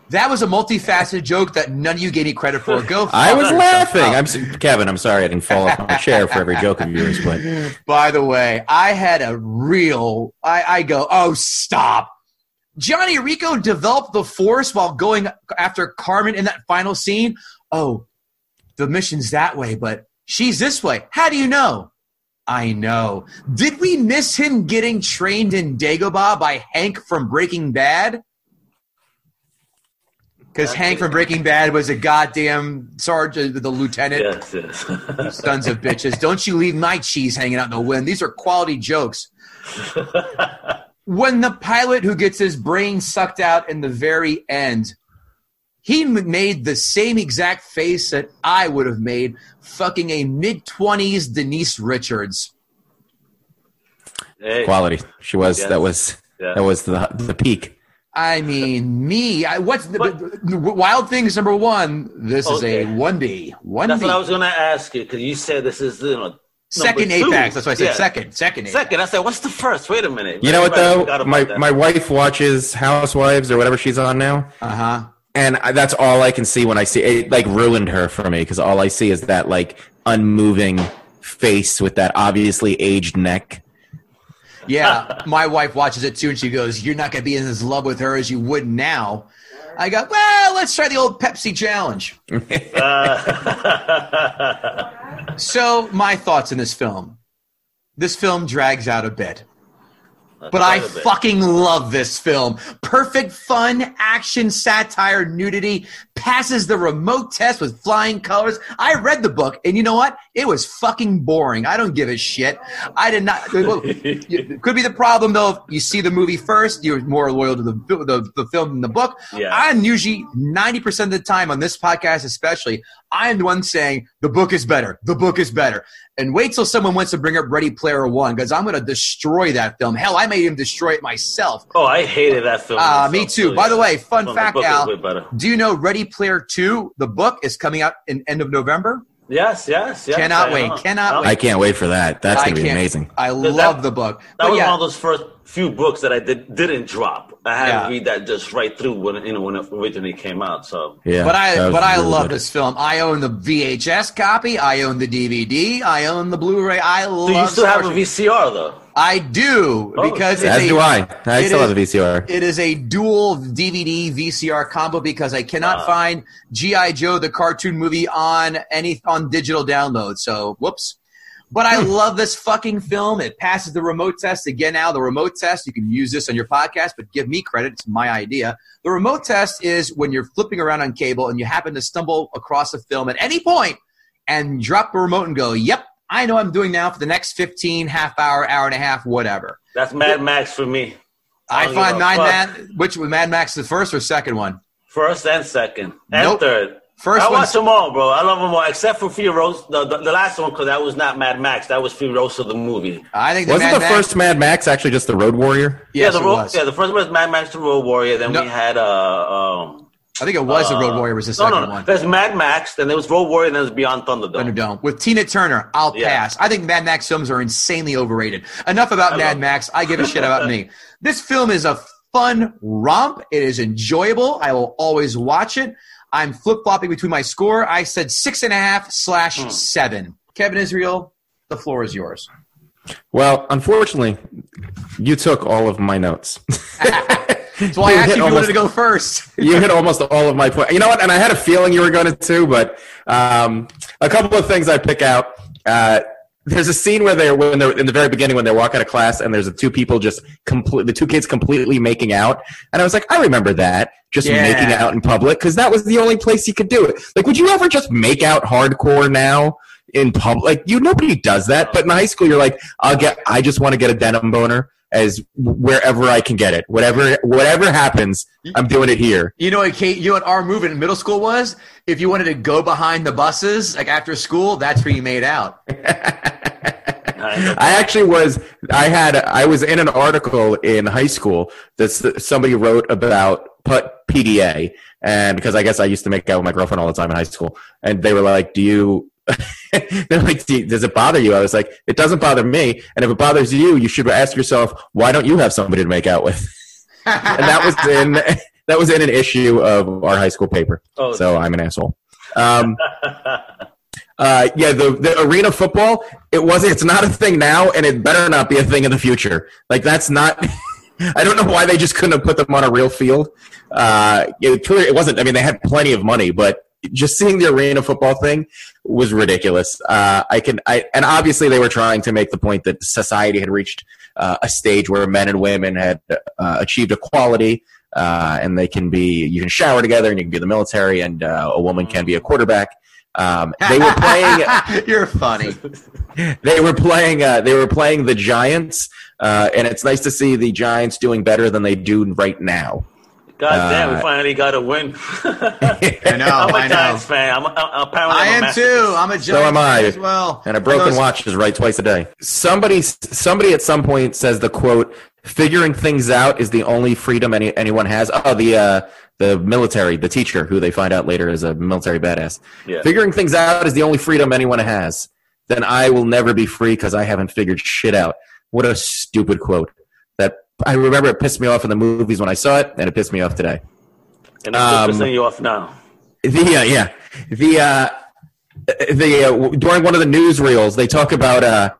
S1: That was a multifaceted joke that none of you gave me credit for. Go.
S3: I was laughing. I'm Kevin. I'm sorry I didn't fall off my chair for every joke of yours, but
S1: By the way, I had a real. I, I go, oh, stop. Johnny Rico developed the force while going after Carmen in that final scene. Oh, the mission's that way, but she's this way. How do you know? I know. Did we miss him getting trained in Dagobah by Hank from Breaking Bad? Because Hank from Breaking Bad was a goddamn sergeant, with the lieutenant
S4: Yes, yes.
S1: sons of bitches. Don't you leave my cheese hanging out in the wind. These are quality jokes. when the pilot who gets his brain sucked out in the very end, he m- made the same exact face that I would have made fucking a mid 20s Denise Richards.
S4: hey,
S3: quality. She was.
S4: Yes.
S3: That was.
S4: Yeah.
S3: That was the the peak.
S1: I mean, me. I, what's the,
S4: But-
S1: the- Wild Things number one? This
S4: Okay.
S1: is a 1B. 1B.
S4: That's what I was going to ask you because you said this is you know
S1: second
S4: number two.
S1: Apex. That's why I said
S4: Yeah.
S1: second. Second Apex.
S4: Second, I said, what's the first? Wait a minute.
S3: You know what though? My
S4: that.
S3: my wife watches Housewives or whatever she's on now,
S1: Uh huh.
S3: and I, that's all I can see when I see it. Like ruined her for me because all I see is that like unmoving face with that obviously aged neck.
S1: Yeah, my wife watches it too, and she goes, "You're not going to be in as love with her as you would now." I go, "Well, let's try the old Pepsi challenge." So, my thoughts in this film. This film drags out a bit. But I
S4: bit.
S1: fucking love this film. Perfect fun, action, satire, nudity, passes the remote test with flying colors. I read the book, and you know what? It was fucking boring. I don't give a shit. I did not. well, could be the problem though. If you see the movie first, you're more loyal to the the, the film than the book.
S4: Yeah.
S1: I'm usually ninety percent of the time on this podcast, especially. I am the one saying the book is better. The book is better. And wait till someone wants to bring up Ready Player One because I'm going to destroy that film. Hell, I may even destroy it myself.
S4: Oh, I hated that film.
S1: Ah,
S4: myself,
S1: me too.
S4: too,
S1: By the way, fun
S4: Well,
S1: fact,
S4: the
S1: Al. Do you know Ready Player Two? The book is coming out in end of November.
S4: Yes, yes, yes.
S1: Cannot
S4: I
S1: wait,
S4: know.
S1: cannot
S4: I-
S1: wait.
S3: I can't wait for that. That's gonna be amazing.
S1: I
S4: That-
S1: love the book.
S4: That
S1: But
S4: was
S1: yeah,
S4: one of those first few books that I did didn't drop. I had
S1: Yeah.
S4: to read that just right through when you know when it originally came out. So
S3: Yeah,
S1: but I
S3: that was
S1: but I
S3: really
S1: love
S3: good.
S1: this film. I own the VHS copy. I own the DVD. I own the Blu-ray. I love.
S4: do you still have a VCR though?
S1: I do
S4: Oh,
S1: because
S4: shit.
S1: it's
S3: As
S1: a,
S3: do I. I still
S1: is-
S3: have a VCR.
S1: It is a dual DVD VCR combo because I cannot
S4: Ah.
S1: find GI Joe the cartoon movie on any on digital download. So whoops. But I hmm. love this fucking film. It passes the remote test again. Now the remote test you can use this on your podcast, but give me credit. It's my idea. The remote test is when you're flipping around on cable and you happen to stumble across a film at any point and drop the remote and go, "Yep, I know what I'm doing now for the next 15, half hour, hour and a half, whatever."
S4: That's Mad Max for me.
S1: I
S4: don't
S1: find
S4: give a
S1: Mad
S4: fuck.
S1: Mad. Which was Mad Max the first or second one?
S4: First and second and
S1: Nope.
S4: third.
S1: First
S4: I
S1: one's-
S4: watch them all, bro. I love them all, except for Furiosa, the, the, the last one, because that was not Mad Max. That was Furiosa the movie.
S1: I think the
S3: Wasn't
S1: Mad
S3: the
S1: Max,
S3: first Mad Max actually just the Road Warrior?
S1: Yes,
S4: yeah,
S1: it
S4: the Ro-
S1: was.
S4: yeah, the first one was Mad Max the Road Warrior. Then
S1: No.
S4: we had uh, um,
S1: I think it was the Road Warrior was the
S4: no,
S1: second
S4: no, no.
S1: one.
S4: There's Mad Max, then there was Road Warrior, and then there's Beyond Thunderdome.
S1: Thunderdome with Tina Turner. I'll
S4: Yeah.
S1: pass. I think Mad Max films are insanely overrated. Enough about
S4: I
S1: Mad
S4: love.
S1: Max. I give a shit about me. This film is a fun romp. It is enjoyable. I will always watch it. I'm flip flopping between my score. I said six and a half slash
S4: Hmm.
S1: seven. Kevin Israel, the floor is yours.
S3: Well, unfortunately, you took all of my notes.
S1: That's why I
S3: You
S1: asked
S3: hit
S1: you if you wanted
S3: almost-
S1: to go first.
S3: you hit almost all of my points. You know what? And I had a feeling you were going to too, but um, a couple of things I pick out. Uh, there's a scene where they're when they're in the very beginning when they walk out of class and there's the two people just complete the two kids completely making out. And I was like I remember that just
S1: Yeah.
S3: making out in public because that was the only place you could do it. Like would you ever just make out hardcore now in public like you nobody does that but in high school you're like I'll get I just want to get a denim boner as wherever I can get it whatever whatever happens I'm doing it here
S1: You know what, Kate? You know what our move in middle school was? If you wanted to go behind the buses, like after school, that's where you made out.
S4: I
S3: I actually was. I had. I was in an article in high school that somebody wrote about put PDA, and because I guess I used to make out with my girlfriend all the time in high school, and they were like, "Do you?" They're like, "Does it bother you?" I was like, "It doesn't bother me, and if it bothers you, you should ask yourself, why don't you have somebody to make out with?" and that was in that was in an issue of our high school paper.
S4: Oh,
S3: so I'm an asshole. Um, uh, yeah, the, the arena football, it wasn't, it's not a thing now, and it better not be a thing in the future. Like, that's not, I don't know why they just couldn't have put them on a real field. Uh, it, it wasn't, I mean, they had plenty of money, but just seeing the arena football thing was ridiculous. Uh, I can, I, and obviously they were trying to make the point that society had reached uh, a stage where men and women had uh, achieved equality. Uh, and they can be, you can shower together and you can be in the military and uh, a woman can be a quarterback. Um, they were playing,
S1: You're funny.
S3: they were playing uh, they were playing the Giants, uh, and it's nice to see the Giants doing better than they do right now.
S4: God damn,
S3: Uh,
S4: we finally got a win.
S1: I know.
S4: I'm a
S1: I know.
S4: Giants fan. I'm, I'm apparently
S1: I
S4: I'm a
S1: am
S4: Master-
S1: too. I'm a Giants so
S3: am I.
S1: fan as well.
S3: And a broken
S1: Those-
S3: watch is right twice a day. Somebody somebody at some point says the quote figuring things out is the only freedom any, anyone has. Oh, the uh, the military, the teacher who they find out later is a military badass.
S4: Yeah.
S3: Figuring things out is the only freedom anyone has. Then I will never be free because I haven't figured shit out. What a stupid quote. That I remember it pissed me off in the movies when I saw it, and it pissed me off today.
S4: And I'm
S3: Um,
S4: pissing you off now.
S3: The uh, yeah, the uh, the uh, during one of the newsreels they talk about uh,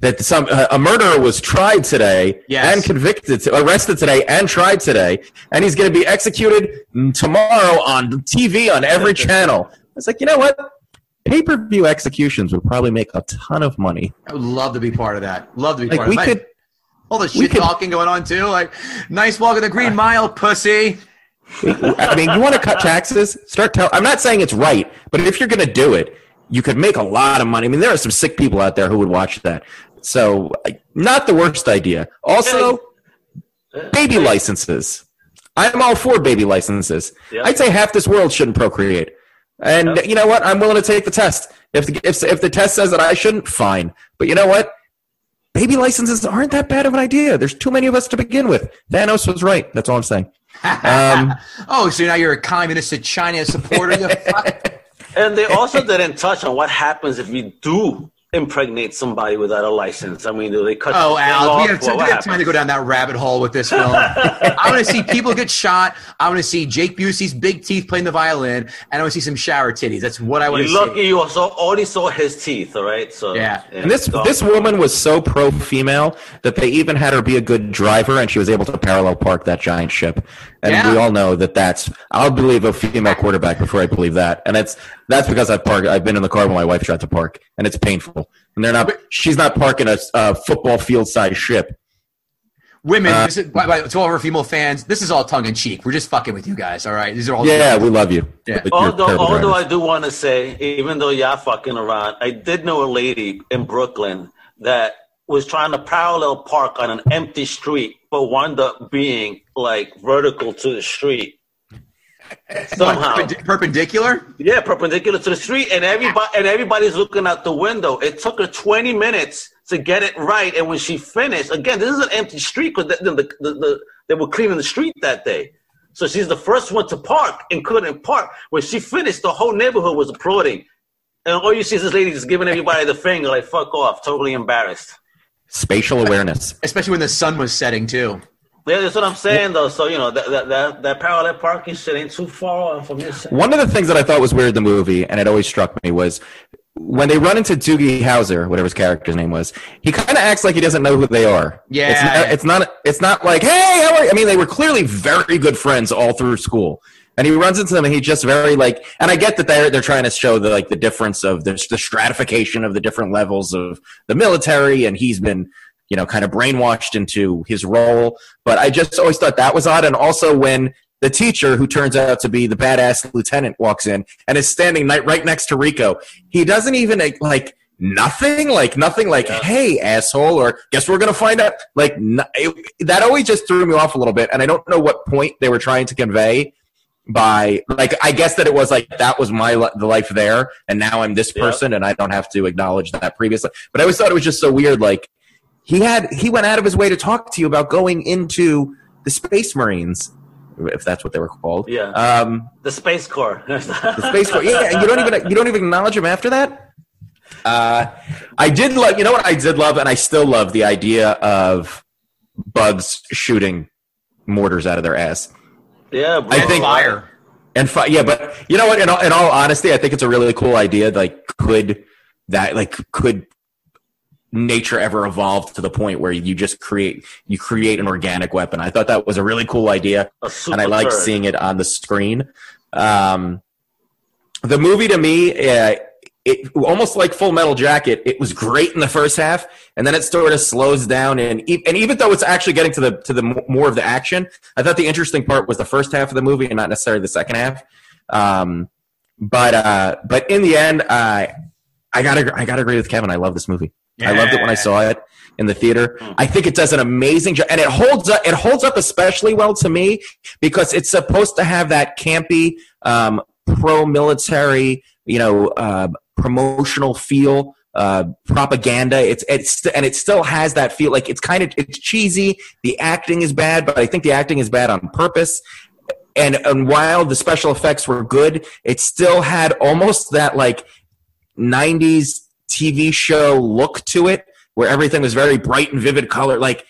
S3: that some uh, a murderer was tried today
S1: Yes.
S3: and convicted, arrested today and tried today, and he's going to be executed tomorrow on TV on every channel. It's like you know what, pay per view executions would probably make a ton of money.
S1: I would love to be part of that. Love to be
S3: Like
S1: part
S3: we
S1: of that.
S3: could.
S1: All the shit
S3: could-
S1: talking going on too. Like, nice walk in the green uh, mile, pussy.
S3: I mean, you want to cut taxes? Start tell. I'm not saying it's right, but if you're going to do it, you could make a lot of money. I mean, there are some sick people out there who would watch that. So, not the worst idea. Also, baby licenses. I'm all for baby licenses.
S4: Yeah.
S3: I'd say half this world shouldn't procreate. And
S4: Yeah.
S3: you know what? I'm willing to take the test. If the, if, if the test says that I shouldn't, fine. But you know what? Baby licenses aren't that bad of an idea. There's too many of us to begin with. Thanos was right. That's all I'm saying. Um,
S1: Oh, so now you're a communist in China supporter?
S4: And they also didn't touch on what happens if you do impregnate somebody without a license. I mean, do they cut?
S1: Oh,
S4: your thing
S1: Al, we have,
S4: What-
S1: to, we have time to go down that rabbit hole with this film. I want to see people get shot. I want to see Jake Busey's big teeth playing the violin, and I want to see some shower titties. That's what I want to
S4: You're lucky you also already saw his teeth. All right, so
S1: Yeah.
S3: And this
S4: so-
S3: this woman was so pro female that they even had her be a good driver, and she was able to parallel park that giant ship. And
S1: Yeah.
S3: we all know that that's I'll believe a female quarterback before I believe that, and that's that's because I've parked. I've been in the car when my wife tried to park, and it's painful. And they're not. She's not parking a, a football field size ship.
S1: Women,
S3: Uh,
S1: this is, by, by, to all of our female fans, this is all tongue in cheek. We're just fucking with you guys, all right? These are all
S3: Yeah, we love you.
S1: Yeah.
S3: But
S4: Although, although. I do want to say, even though y'all fucking around, I did know a lady in Brooklyn that was trying to parallel park on an empty street, but wound up being like vertical to the street somehow.
S1: Perpend- perpendicular.
S4: Yeah, perpendicular to the street, and everybody and everybody's looking out the window. It took her twenty minutes to get it right, and when she finished, again, this is an empty street because the, the, the, the, they were cleaning the street that day. So she's the first one to park and couldn't park. When she finished, the whole neighborhood was applauding, and all you see is this lady just giving everybody the finger, like "fuck off," totally embarrassed.
S3: spatial awareness.
S1: Especially when the sun was setting too.
S4: Yeah, that's what I'm saying, though. So you know that that that, that parallel parking shit ain't too far off from this.
S3: One of the things that I thought was weird in the movie, and it always struck me, was when they run into Doogie Howser, whatever his character's name was. He kind of acts like he doesn't know who they are.
S1: Yeah.
S3: it's not, it's not. It's not like, hey, how are you? I mean, they were clearly very good friends all through school. And he runs into them, and he just very like. And I get that they're they're trying to show the like the difference of the, the stratification of the different levels of the military, and he's been you know kind of brainwashed into his role. But I just always thought that was odd, and also when the teacher, who turns out to be the badass lieutenant, walks in and is standing right, right next to Rico. He doesn't even like nothing, like nothing, like "Hey, asshole," or "Guess we're gonna find out." Like no, it, that always just threw me off a little bit, and I don't know what point they were trying to convey by like I guess that it was like that was my li- the life there, and now I'm this
S4: Yeah.
S3: person, and I don't have to acknowledge that previously. But I always thought it was just so weird, like. He had he went out of his way to talk to you about going into the Space Marines, if that's what they were called.
S4: Yeah.
S3: Um,
S4: The Space Corps.
S3: the Space Corps. Yeah, and you don't even you don't even acknowledge him after that. Uh, I did love. You know what I did love, and I still love the idea of bugs shooting mortars out of their ass.
S4: yeah,
S3: I think-
S1: Fire.
S3: And fi- yeah, but you know what? In all, in all honesty, I think it's a really cool idea. Like, could that like could nature ever evolved to the point where you just create you create an organic weapon? I thought that was a really cool idea, and I like seeing it on the screen. Um, the movie to me, uh, it almost like Full Metal Jacket. It was great in the first half, and then it sort of slows down. And and even though it's actually getting to the to the more of the action, I thought the interesting part was the first half of the movie and not necessarily the second half. Um, but uh, but in the end, uh, I gotta I gotta agree with Kevin. I love this movie. I loved it when I saw it in the theater. I think it does an amazing job, and it holds up. It holds up especially well to me because it's supposed to have that campy, um, pro-military, you know, uh, promotional feel, uh, propaganda. It's it's and it still has that feel. Like it's kind of it's cheesy. The acting is bad, but I think the acting is bad on purpose. And and while the special effects were good, it still had almost that like 90s TV show look to it where everything was very bright and vivid color like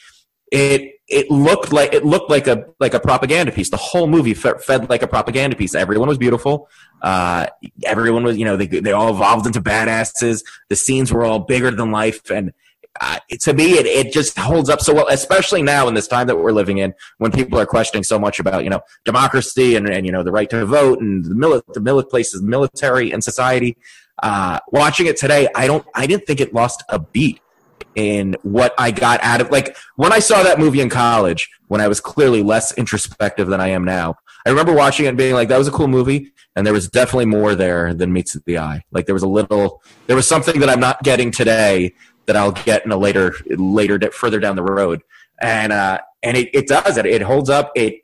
S3: it it looked like it looked like a like a propaganda piece. The whole movie fe- fed like a propaganda piece. Everyone was beautiful. Uh everyone was you know they they all evolved into badasses. The scenes were all bigger than life and uh, to me it, it just holds up so well especially now in this time that we're living in when people are questioning so much about you know democracy and, and you know the right to vote and the mili- the mili- places military and society uh, watching it today, I don't, I didn't think it lost a beat. in what I got out of like when I saw that movie in college when I was clearly less introspective than I am now. I remember watching it and being like, that was a cool movie, and there was definitely more there than meets the eye. Like there was a little, there was something that I'm not getting today that I'll get in a later, later, further down the road, and uh, and it, it does it. It holds up. It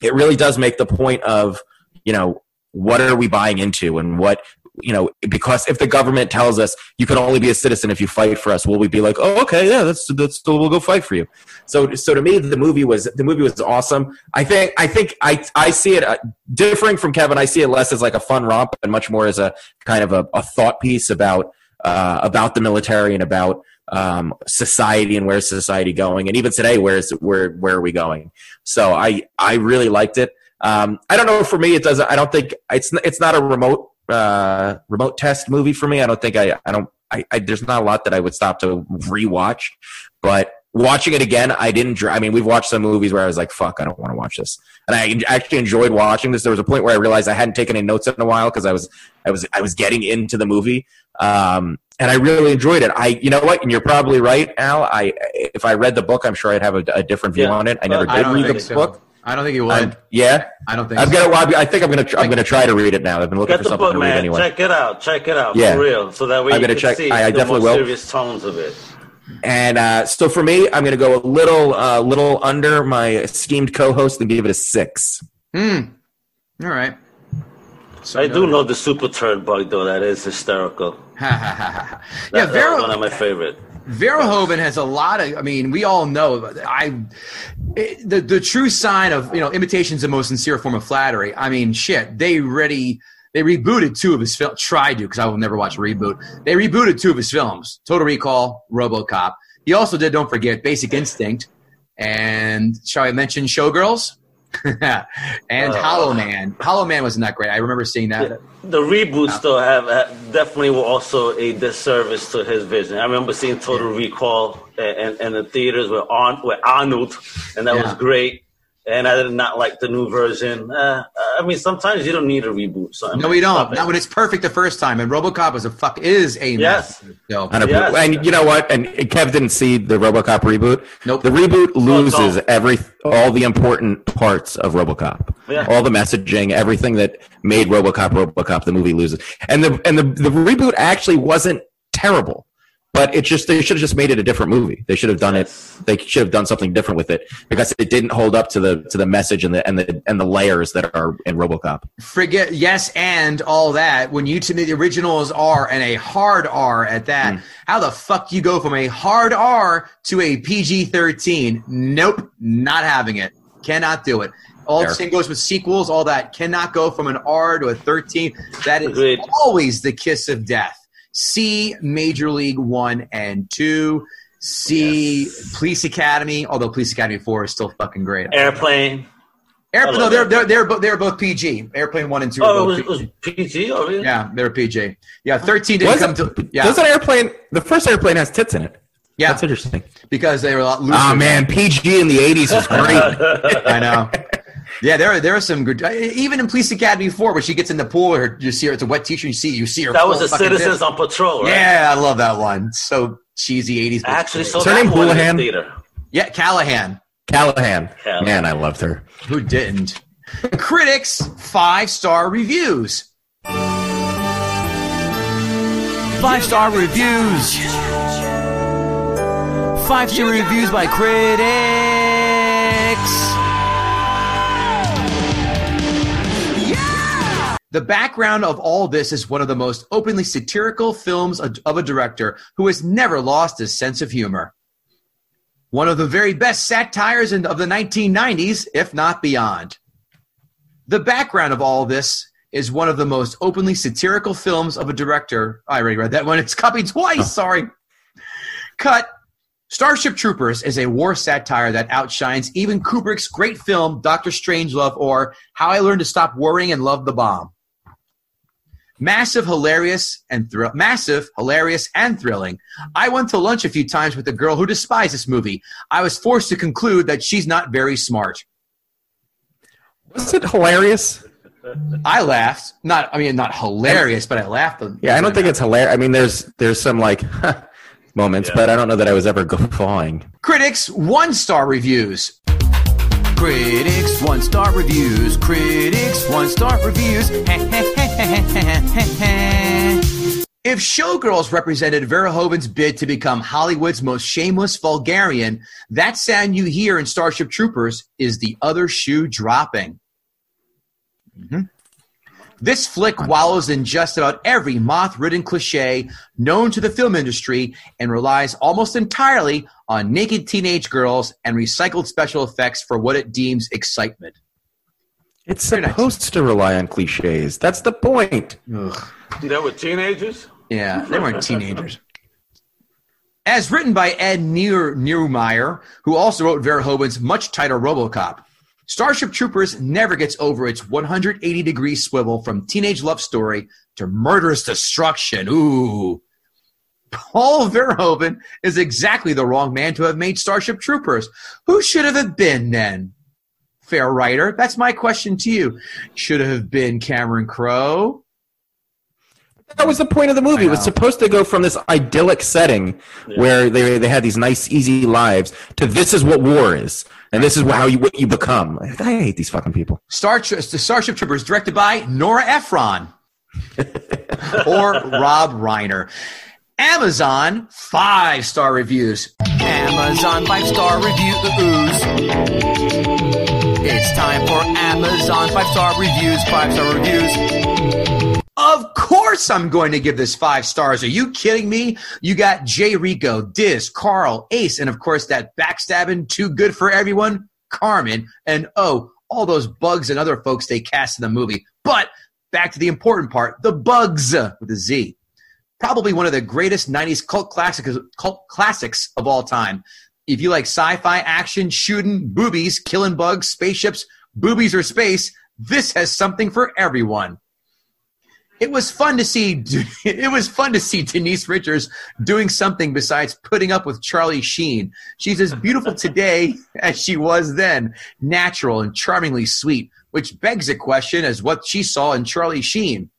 S3: it really does make the point of you know what are we buying into and what you know because if the government tells us you can only be a citizen if you fight for us will we be like oh okay yeah that's that's we'll go fight for you so so to me the movie was the movie was awesome i think i think i i see it uh, differing from kevin i see it less as like a fun romp and much more as a kind of a, a thought piece about uh, about the military and about um, society and where's society going and even today where's where where are we going so i i really liked it um, I don't know. For me, it doesn't. I don't think it's it's not a remote uh, remote test movie for me. I don't think I I don't. I, I there's not a lot that I would stop to rewatch, but watching it again, I didn't. I mean, we've watched some movies where I was like, "Fuck, I don't want to watch this," and I actually enjoyed watching this. There was a point where I realized I hadn't taken any notes in a while because I was I was I was getting into the movie, um, and I really enjoyed it. I, you know what, and you're probably right, Al. I if I read the book, I'm sure I'd have a, a different view
S4: Yeah.
S3: on it. I never
S1: I
S3: did
S1: don't
S3: read the book.
S1: I don't think you would.
S3: I'm- yeah,
S1: I don't think
S3: I'm
S1: so.
S3: gonna. well, I think I'm gonna. Tr- I'm gonna try to read it now. I've been looking
S4: Get
S3: for
S4: the
S3: something
S4: book,
S3: to read
S4: man.
S3: anyway.
S4: Check it out. Check it out
S3: Yeah.
S4: for real. So that way
S3: I'm
S4: you
S3: gonna
S4: can
S3: check-
S4: see
S3: I- I
S4: the
S3: definitely
S4: more
S3: will.
S4: serious tones of it.
S3: And uh, so for me, I'm gonna go a little, uh, little under my esteemed co-host and give it a six.
S1: Hmm. All right. So
S4: I do know the super turd bug though. That is hysterical.
S1: Yeah,
S4: that was one of my favorite.
S1: Verhoeven has a lot of. I mean, we all know. I it, the the true sign of you know imitation's the most sincere form of flattery. I mean, shit, they already they rebooted two of his films. Tried to because I will never watch a reboot. They rebooted two of his films: Total Recall, RoboCop. He also did. Don't forget Basic Instinct, and shall I mention Showgirls? And
S4: Uh.
S1: Hollow Man. Hollow Man wasn't that great. I remember seeing that.
S4: The reboots though have, have definitely were also a disservice to his vision. I remember seeing Total Recall and in the theaters with Arn, with Arnold, and that
S1: Yeah.
S4: was great. And I did not like the new version. Uh, I mean, sometimes you don't need a reboot. So
S1: No, we don't. Not when it's perfect the first time. And RoboCop was a fuck is a
S4: Yes.
S1: masterpiece. So,
S3: a-
S4: Yes.
S3: And you know what? And Kev didn't see the RoboCop reboot.
S1: Nope.
S3: The reboot loses
S4: don't.
S3: every all the important parts of RoboCop.
S4: Yeah.
S3: All the messaging, everything that made RoboCop RoboCop, the movie loses. And the and the the reboot actually wasn't terrible. But it just they should have just made it a different movie. They should have done it. They should have done something different with it because it didn't hold up to the to the message and the and the and the layers that are in RoboCop.
S1: forget yes and all that. When you to me the original is R and a hard R at that, mm. how the fuck do you go from a hard R to a PG thirteen? Nope, not having it. Cannot do it. All the same goes with sequels. All that cannot go from an R to a thirteen. That is
S4: Agreed.
S1: always the kiss of death. See Major League One and Two. See Police Academy, although Police Academy Four is still fucking great.
S4: Airplane.
S1: Air,
S4: I
S1: no, they're, they're they're both they're both PG. Airplane One and Two. are
S4: Oh,
S1: both
S4: it was,
S1: PG.
S4: it PG. Oh, really?
S1: Yeah, they're PG. Yeah, thirteen didn't
S3: Was
S1: come
S3: it-
S1: to yeah
S3: Doesn't airplane the first airplane has tits in it?
S1: yeah
S3: That's interesting.
S1: because they were a lot looser.
S3: Oh man, PG in the '80s was great.
S1: I know. Yeah, there are there are some good. Uh, even in Police Academy Four, where she gets in the pool, her you see her. It's a wet T-shirt. You see you see her.
S4: That was
S1: full
S4: the Citizens
S1: tits.
S4: on Patrol, right?
S1: Yeah, I love that one. So cheesy eighties.
S4: Actually saw
S3: Is her
S4: that
S3: name
S4: one in
S3: Houlihan?
S4: the theater.
S1: Yeah, Callahan.
S3: Callahan.
S4: Callahan.
S3: Man, I loved her.
S1: Who didn't? Critics five star reviews.
S2: Five star reviews. Five star reviews by critics.
S1: The background of all this is one of the most openly satirical films of a director who has never lost his sense of humor. One of the very best satires of the 1990s, if not beyond. The background of all this is one of the most openly satirical films of a director. I already read that one. It's copied twice. Sorry. Cut. Starship Troopers is a war satire that outshines even Kubrick's great film Doctor Strangelove or How I Learned to Stop Worrying and Love the Bomb. Massive, hilarious, and thr- massive, hilarious, and thrilling. I went to lunch a few times with a girl who despised this movie. I was forced to conclude that she's not very smart.
S3: Was it hilarious?
S1: I laughed. Not, I mean, not hilarious, but I laughed.
S3: Yeah, I don't think it's hilarious. I mean, there's there's some like moments,
S4: Yeah.
S3: but I don't know that I was ever guffawing.
S1: Critics one star reviews. Critics one star reviews. Critics one star reviews. if Showgirls represented Verhoeven's bid to become Hollywood's most shameless vulgarian, that sound you hear in Starship Troopers is the other shoe dropping. Mhm. This flick wallows in just about every moth ridden cliche known to the film industry and relies almost entirely on naked teenage girls and recycled special effects for what it deems excitement.
S3: It's
S1: Very nice.
S3: supposed to rely on cliches. That's the point.
S4: They were teenagers.
S1: Yeah, they weren't teenagers. As written by Ed Nier- Neumeier, who also wrote Verhoeven's much tighter Robocop, Starship Troopers never gets over its 180 degree swivel from teenage love story to murderous destruction. Ooh. Paul Verhoeven is exactly the wrong man to have made Starship Troopers. Who should have it been then? Fair writer, that's my question to you. Should it have been Cameron Crowe?
S3: That was the point of the movie. It was supposed to go from this idyllic setting where they they had these nice, easy lives to this is what war is, and this is how you what you become. I hate these fucking people.
S1: Star the Starship Troopers, directed by Nora Ephron or Rob Reiner. Amazon five star reviews. Amazon five star reviews. It's time for Amazon five star reviews. Five star reviews. Of course, I'm going to give this five stars. Are you kidding me? You got Jay Rico, Diz, Carl, Ace, and of course that backstabbing, too good for everyone, Carmen, and oh, all those bugs and other folks they cast in the movie. But back to the important part the bugs with a Z. Probably one of the greatest 90s cult classics, cult classics of all time. If you like sci fi action, shooting, boobies, killing bugs, spaceships, boobies, or space, this has something for everyone. It was fun to see. It was fun to see Denise Richards doing something besides putting up with Charlie Sheen. She's as beautiful today as she was then, natural and charmingly sweet, which begs a question as what she saw in Charlie Sheen.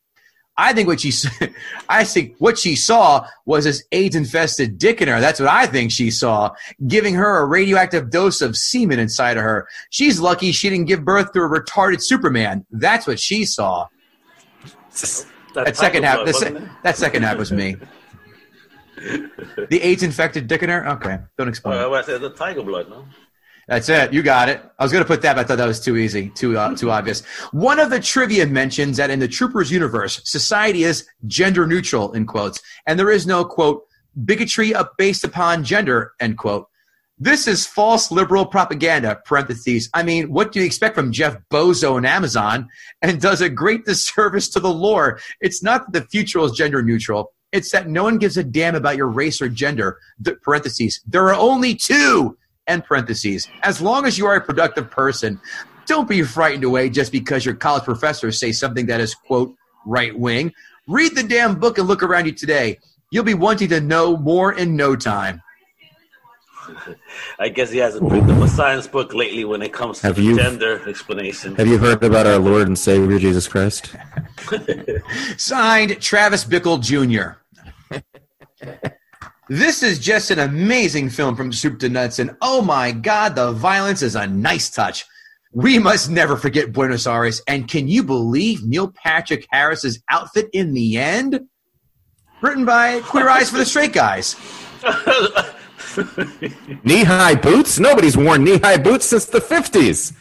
S1: I think what she, I think what she saw was this AIDS-infested dick in her. That's what I think she saw, giving her a radioactive dose of semen inside of her. She's lucky she didn't give birth to a retarded Superman. That's what she saw. That second half, se- that second half was me. The AIDS infected dick in her? Okay, don't explain.
S4: Well, I said uh, the tiger blood, no?
S1: That's it. You got it. I was going to put that, but I thought that was too easy, too uh, too obvious. One of the trivia mentions that in the Troopers universe, society is gender neutral in quotes, and there is no quote bigotry up based upon gender end quote. This is false liberal propaganda. Parentheses. I mean, what do you expect from Jeff Bozo and Amazon? And does a great disservice to the lore. It's not that the future is gender neutral. It's that no one gives a damn about your race or gender. The, parentheses. There are only two end parentheses. As long as you are a productive person, don't be frightened away just because your college professors say something that is, quote, right wing. Read the damn book and look around you today. You'll be wanting to know more in no time.
S4: I guess he hasn't picked up a science book lately when it comes to
S3: Have you-
S4: gender explanation.
S3: Have you heard about our Lord and Savior Jesus Christ?
S1: Signed, Travis Bickle Jr. this is just an amazing film from soup to nuts, and oh my god, the violence is a nice touch. We must never forget Buenos Aires, and can you believe Neil Patrick Harris's outfit in the end? Written by Queer Eyes for the Straight Guys.
S3: Knee high boots? Nobody's worn knee high boots since the 50s.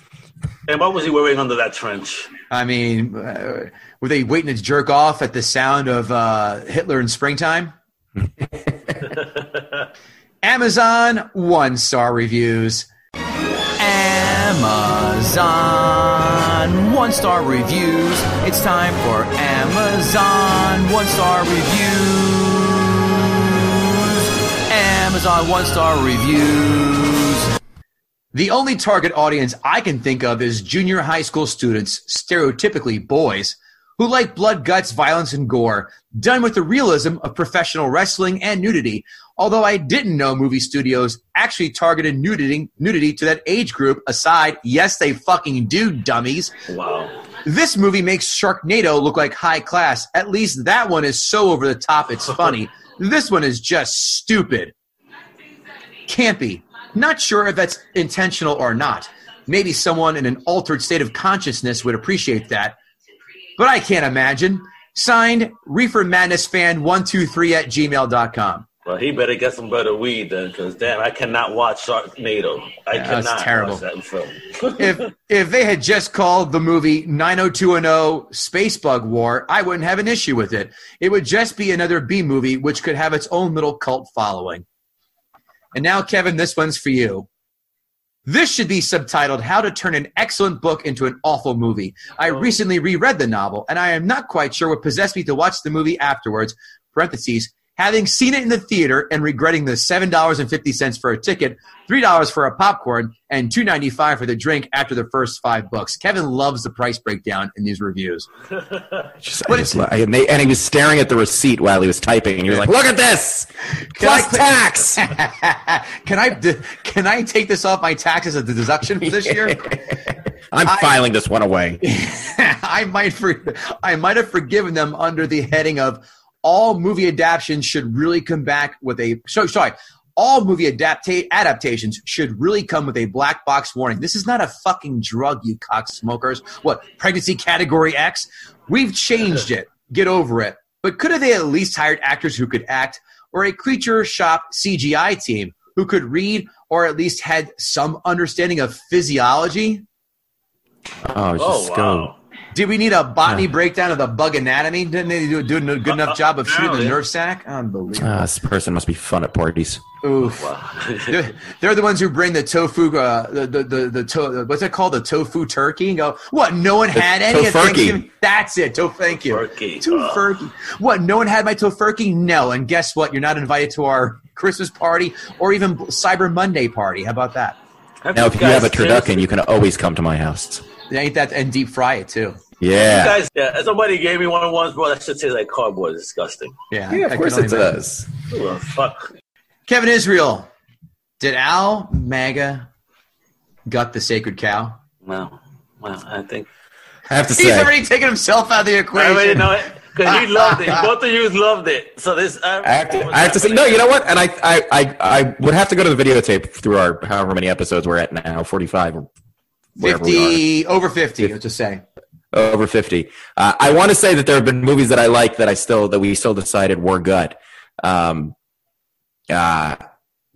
S4: and what was he wearing under that trench?
S1: I mean, uh, were they waiting to jerk off at the sound of uh, Hitler in springtime? Amazon one star reviews. Amazon one star reviews. It's time for Amazon one star reviews. Amazon one star reviews. The only target audience I can think of is junior high school students, stereotypically boys, who like blood, guts, violence, and gore, done with the realism of professional wrestling and nudity. Although I didn't know movie studios actually targeted nudity, nudity to that age group aside. Yes, they fucking do, dummies.
S4: Wow.
S1: This movie makes Sharknado look like high class. At least that one is so over the top it's funny. This one is just stupid. Campy. Not sure if that's intentional or not. Maybe someone in an altered state of consciousness would appreciate that. But I can't imagine. Signed, Reefer Madness Fan 123 at gmail.com.
S4: Well, he better get some better weed then, because damn, I cannot watch Sharknado. I
S1: Yeah,
S4: cannot
S1: terrible.
S4: watch that film.
S1: if if they had just called the movie 90210 Space Bug War, I wouldn't have an issue with it. It would just be another B movie which could have its own little cult following. And now, Kevin, this one's for you. This should be subtitled How to Turn an Excellent Book into an Awful Movie. I oh. recently reread the novel, and I am not quite sure what possessed me to watch the movie afterwards. Parentheses, having seen it in the theater and regretting the $7.50 for a ticket, $3 for a popcorn, and $2.95 for the drink after the first five books. Kevin loves the price breakdown in these reviews.
S3: Just, just,
S1: it's-
S3: and, they, and he was staring at the receipt while he was typing, and you're like, "Look at this,
S1: Can I
S3: plus
S1: cl-
S3: tax."
S1: can I can I take this off my taxes as a deduction for this year?
S3: I'm
S1: I-
S3: filing this one away.
S1: I might for, I might have forgiven them under the heading of all movie adaptations should really come back with a so sorry all movie adapta- adaptations should really come with a black box warning. This is not a fucking drug, you cock smokers. What pregnancy category X? We've changed it. Get over it. But could have they at least hired actors who could act, or a creature shop CGI team who could read, or at least had some understanding of physiology?
S3: Oh,
S4: Oh,
S3: just
S4: wow.
S3: Go.
S1: Did we need a botany breakdown of the bug anatomy? Didn't they do, do a good enough job of shooting the
S4: Apparently.
S1: nerve sac? Unbelievable.
S3: Ah, this person must be fun at parties.
S1: Oof. They're, they're the ones who bring the tofu, uh, the, the, the, the to, what's it called? The tofu turkey and go, what? No one had any at
S3: tofurkey.
S1: That's it. To, thank you.
S4: Tofurkey.
S1: Tofurkey. What? No one had my tofurkey? No. And guess what? You're not invited to our Christmas party or even Cyber Monday party. How about that?
S3: Now, if you have a turducken, you can always come to my house.
S1: They ain't that and deep fry it too.
S3: Yeah,
S4: guys, yeah, somebody gave me one once, bro. That shit tastes like cardboard. It's disgusting.
S1: Yeah,
S3: yeah, of course it
S1: imagine.
S3: does.
S4: Ooh, fuck.
S1: Kevin Israel, did Al Mega gut the sacred cow?
S4: No, well, I think
S3: I have to
S1: He's
S3: say,
S1: already taken himself out of the equation.
S4: I
S1: equation.
S4: already know it because he loved it. Both of you loved it. So this, I,
S3: I have to, I have to say, no, you know what? And I, I, I, I would have to go to the videotape through our however many episodes we're at now, forty-five or wherever we are.
S1: 50, over 50, let's just say.
S3: over 50 uh, i want to say that there have been movies that i like that i still that we still decided were good. Um uh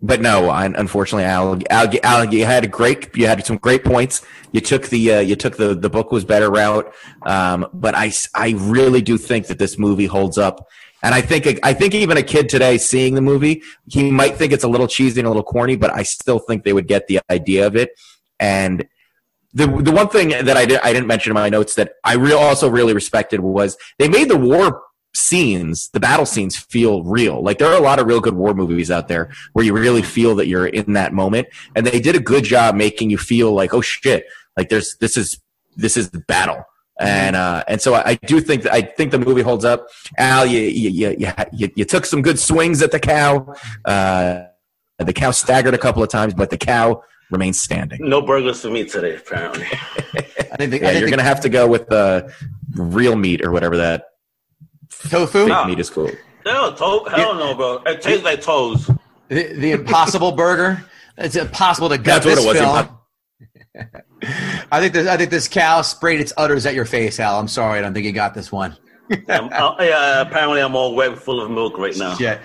S3: but no I, unfortunately Al, Al, Al you had a great you had some great points. You took the uh, you took the the book was better route. Um but i i really do think that this movie holds up. And I think I think even a kid today seeing the movie, he might think it's a little cheesy and a little corny, but I still think they would get the idea of it. And the the one thing that I did I didn't mention in my notes that I real also really respected was they made the war scenes, the battle scenes feel real. Like there are a lot of real good war movies out there where you really feel that you're in that moment, and they did a good job making you feel like oh shit, like there's this is this is the battle. And uh, and so I, I do think that I think the movie holds up. Al, you you, you you you you took some good swings at the cow. Uh, the cow staggered a couple of times, but the cow remains standing.
S4: no burgers for me today, apparently.
S1: I think
S3: Yeah,
S1: I
S3: you're
S1: the
S3: gonna have to go with the real meat or whatever that
S1: tofu,
S3: fake
S4: Ah.
S3: meat is called.
S4: No, to- hell no, bro. It tastes like toes.
S1: the, the impossible burger. It's impossible to gut
S3: That's what
S1: this
S3: it was,
S1: film.
S3: impo-
S1: I think this, I think this cow sprayed its udders at your face, Al. I'm sorry, I don't think you got this one.
S4: I'm, uh, yeah, apparently I'm all wet, full of milk right now.
S1: Shit.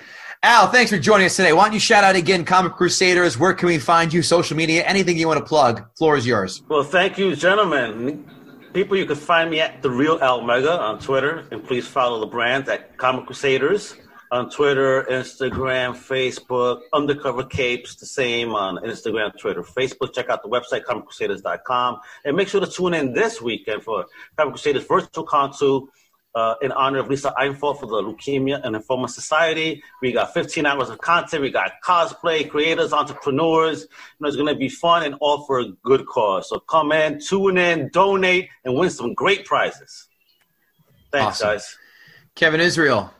S1: Al, thanks for joining us today. Why don't you shout out again, Comic Crusaders? Where can we find you? Social media, anything you want to plug? Floor is yours.
S4: Well, thank you, gentlemen. People, you can find me at the real Al Mega on Twitter, and please follow the brand at Comic Crusaders on Twitter, Instagram, Facebook. Undercover Capes, the same on Instagram, Twitter, Facebook. Check out the website comiccrusaders.com, and make sure to tune in this weekend for Comic Crusaders Virtual Con 2 uh, in honor of Lisa Einfall for the Leukemia and Lymphoma Society. We got 15 hours of content. We got cosplay, creators, entrepreneurs. You know, it's going to be fun and all for a good cause. So come in, tune in, donate, and win some great prizes. Thanks,
S1: Awesome.
S4: guys.
S1: Kevin Israel.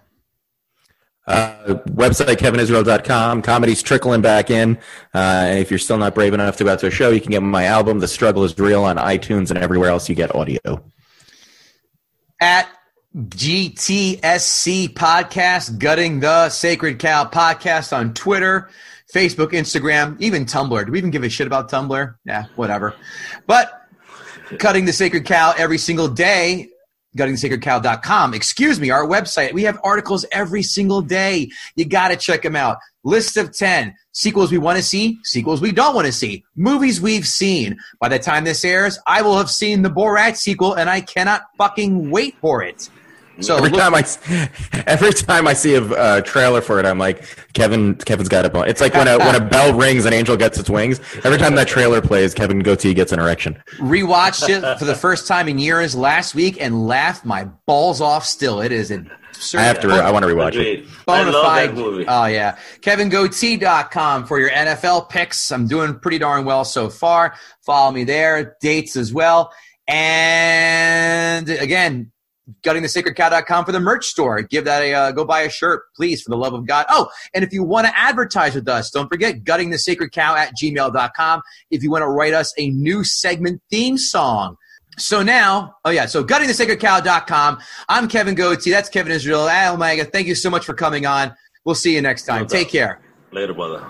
S3: Uh, website kevinisrael.com. Comedy's trickling back in. Uh, and if you're still not brave enough to go out to a show, you can get my album, The Struggle is Real, on iTunes and everywhere else you get audio.
S1: at GTSC Podcast, Gutting the Sacred Cow Podcast on Twitter, Facebook, Instagram, even Tumblr. Do we even give a shit about Tumblr? Yeah, whatever. But gutting the sacred cow every single day guttingthesacredcow.com excuse me our website we have articles every single day. You got to check them out. List of 10 sequels we want to see sequels we don't want to see. Movies we've seen. By the time this airs i will have seen the borat sequel and i cannot fucking wait for it so
S3: Every
S1: look-
S3: time I, s- every time I see a uh, trailer for it, I'm like, Kevin, Kevin's got it. On. It's like when a when a bell rings, an angel gets its wings. Every time that trailer plays, Kevin Gootee gets an erection.
S1: rewatched it for the first time in years last week and laughed my balls off still it is absurd
S3: I have to. Re- I want to rewatch it.
S4: Agreed. I
S1: Bona
S4: love that movie.
S1: Oh, yeah. KevinGootee.com for your NFL picks. I'm doing pretty darn well so far. Follow me there. Dates as well. And again, guttingthesacredcow.com for the merch store. Give that a uh, go buy a shirt, please, for the love of God. Oh, and if you want to advertise with us, don't forget guttingthesacredcow at gmail.com. If you want to write us a new segment theme song. So now, oh yeah, so guttingthesacredcow.com. I'm Kevin Gootee. That's Kevin Israel. Al Mega. Thank you so much for coming on. We'll see you next time.
S4: No
S1: Take care.
S4: Later, brother.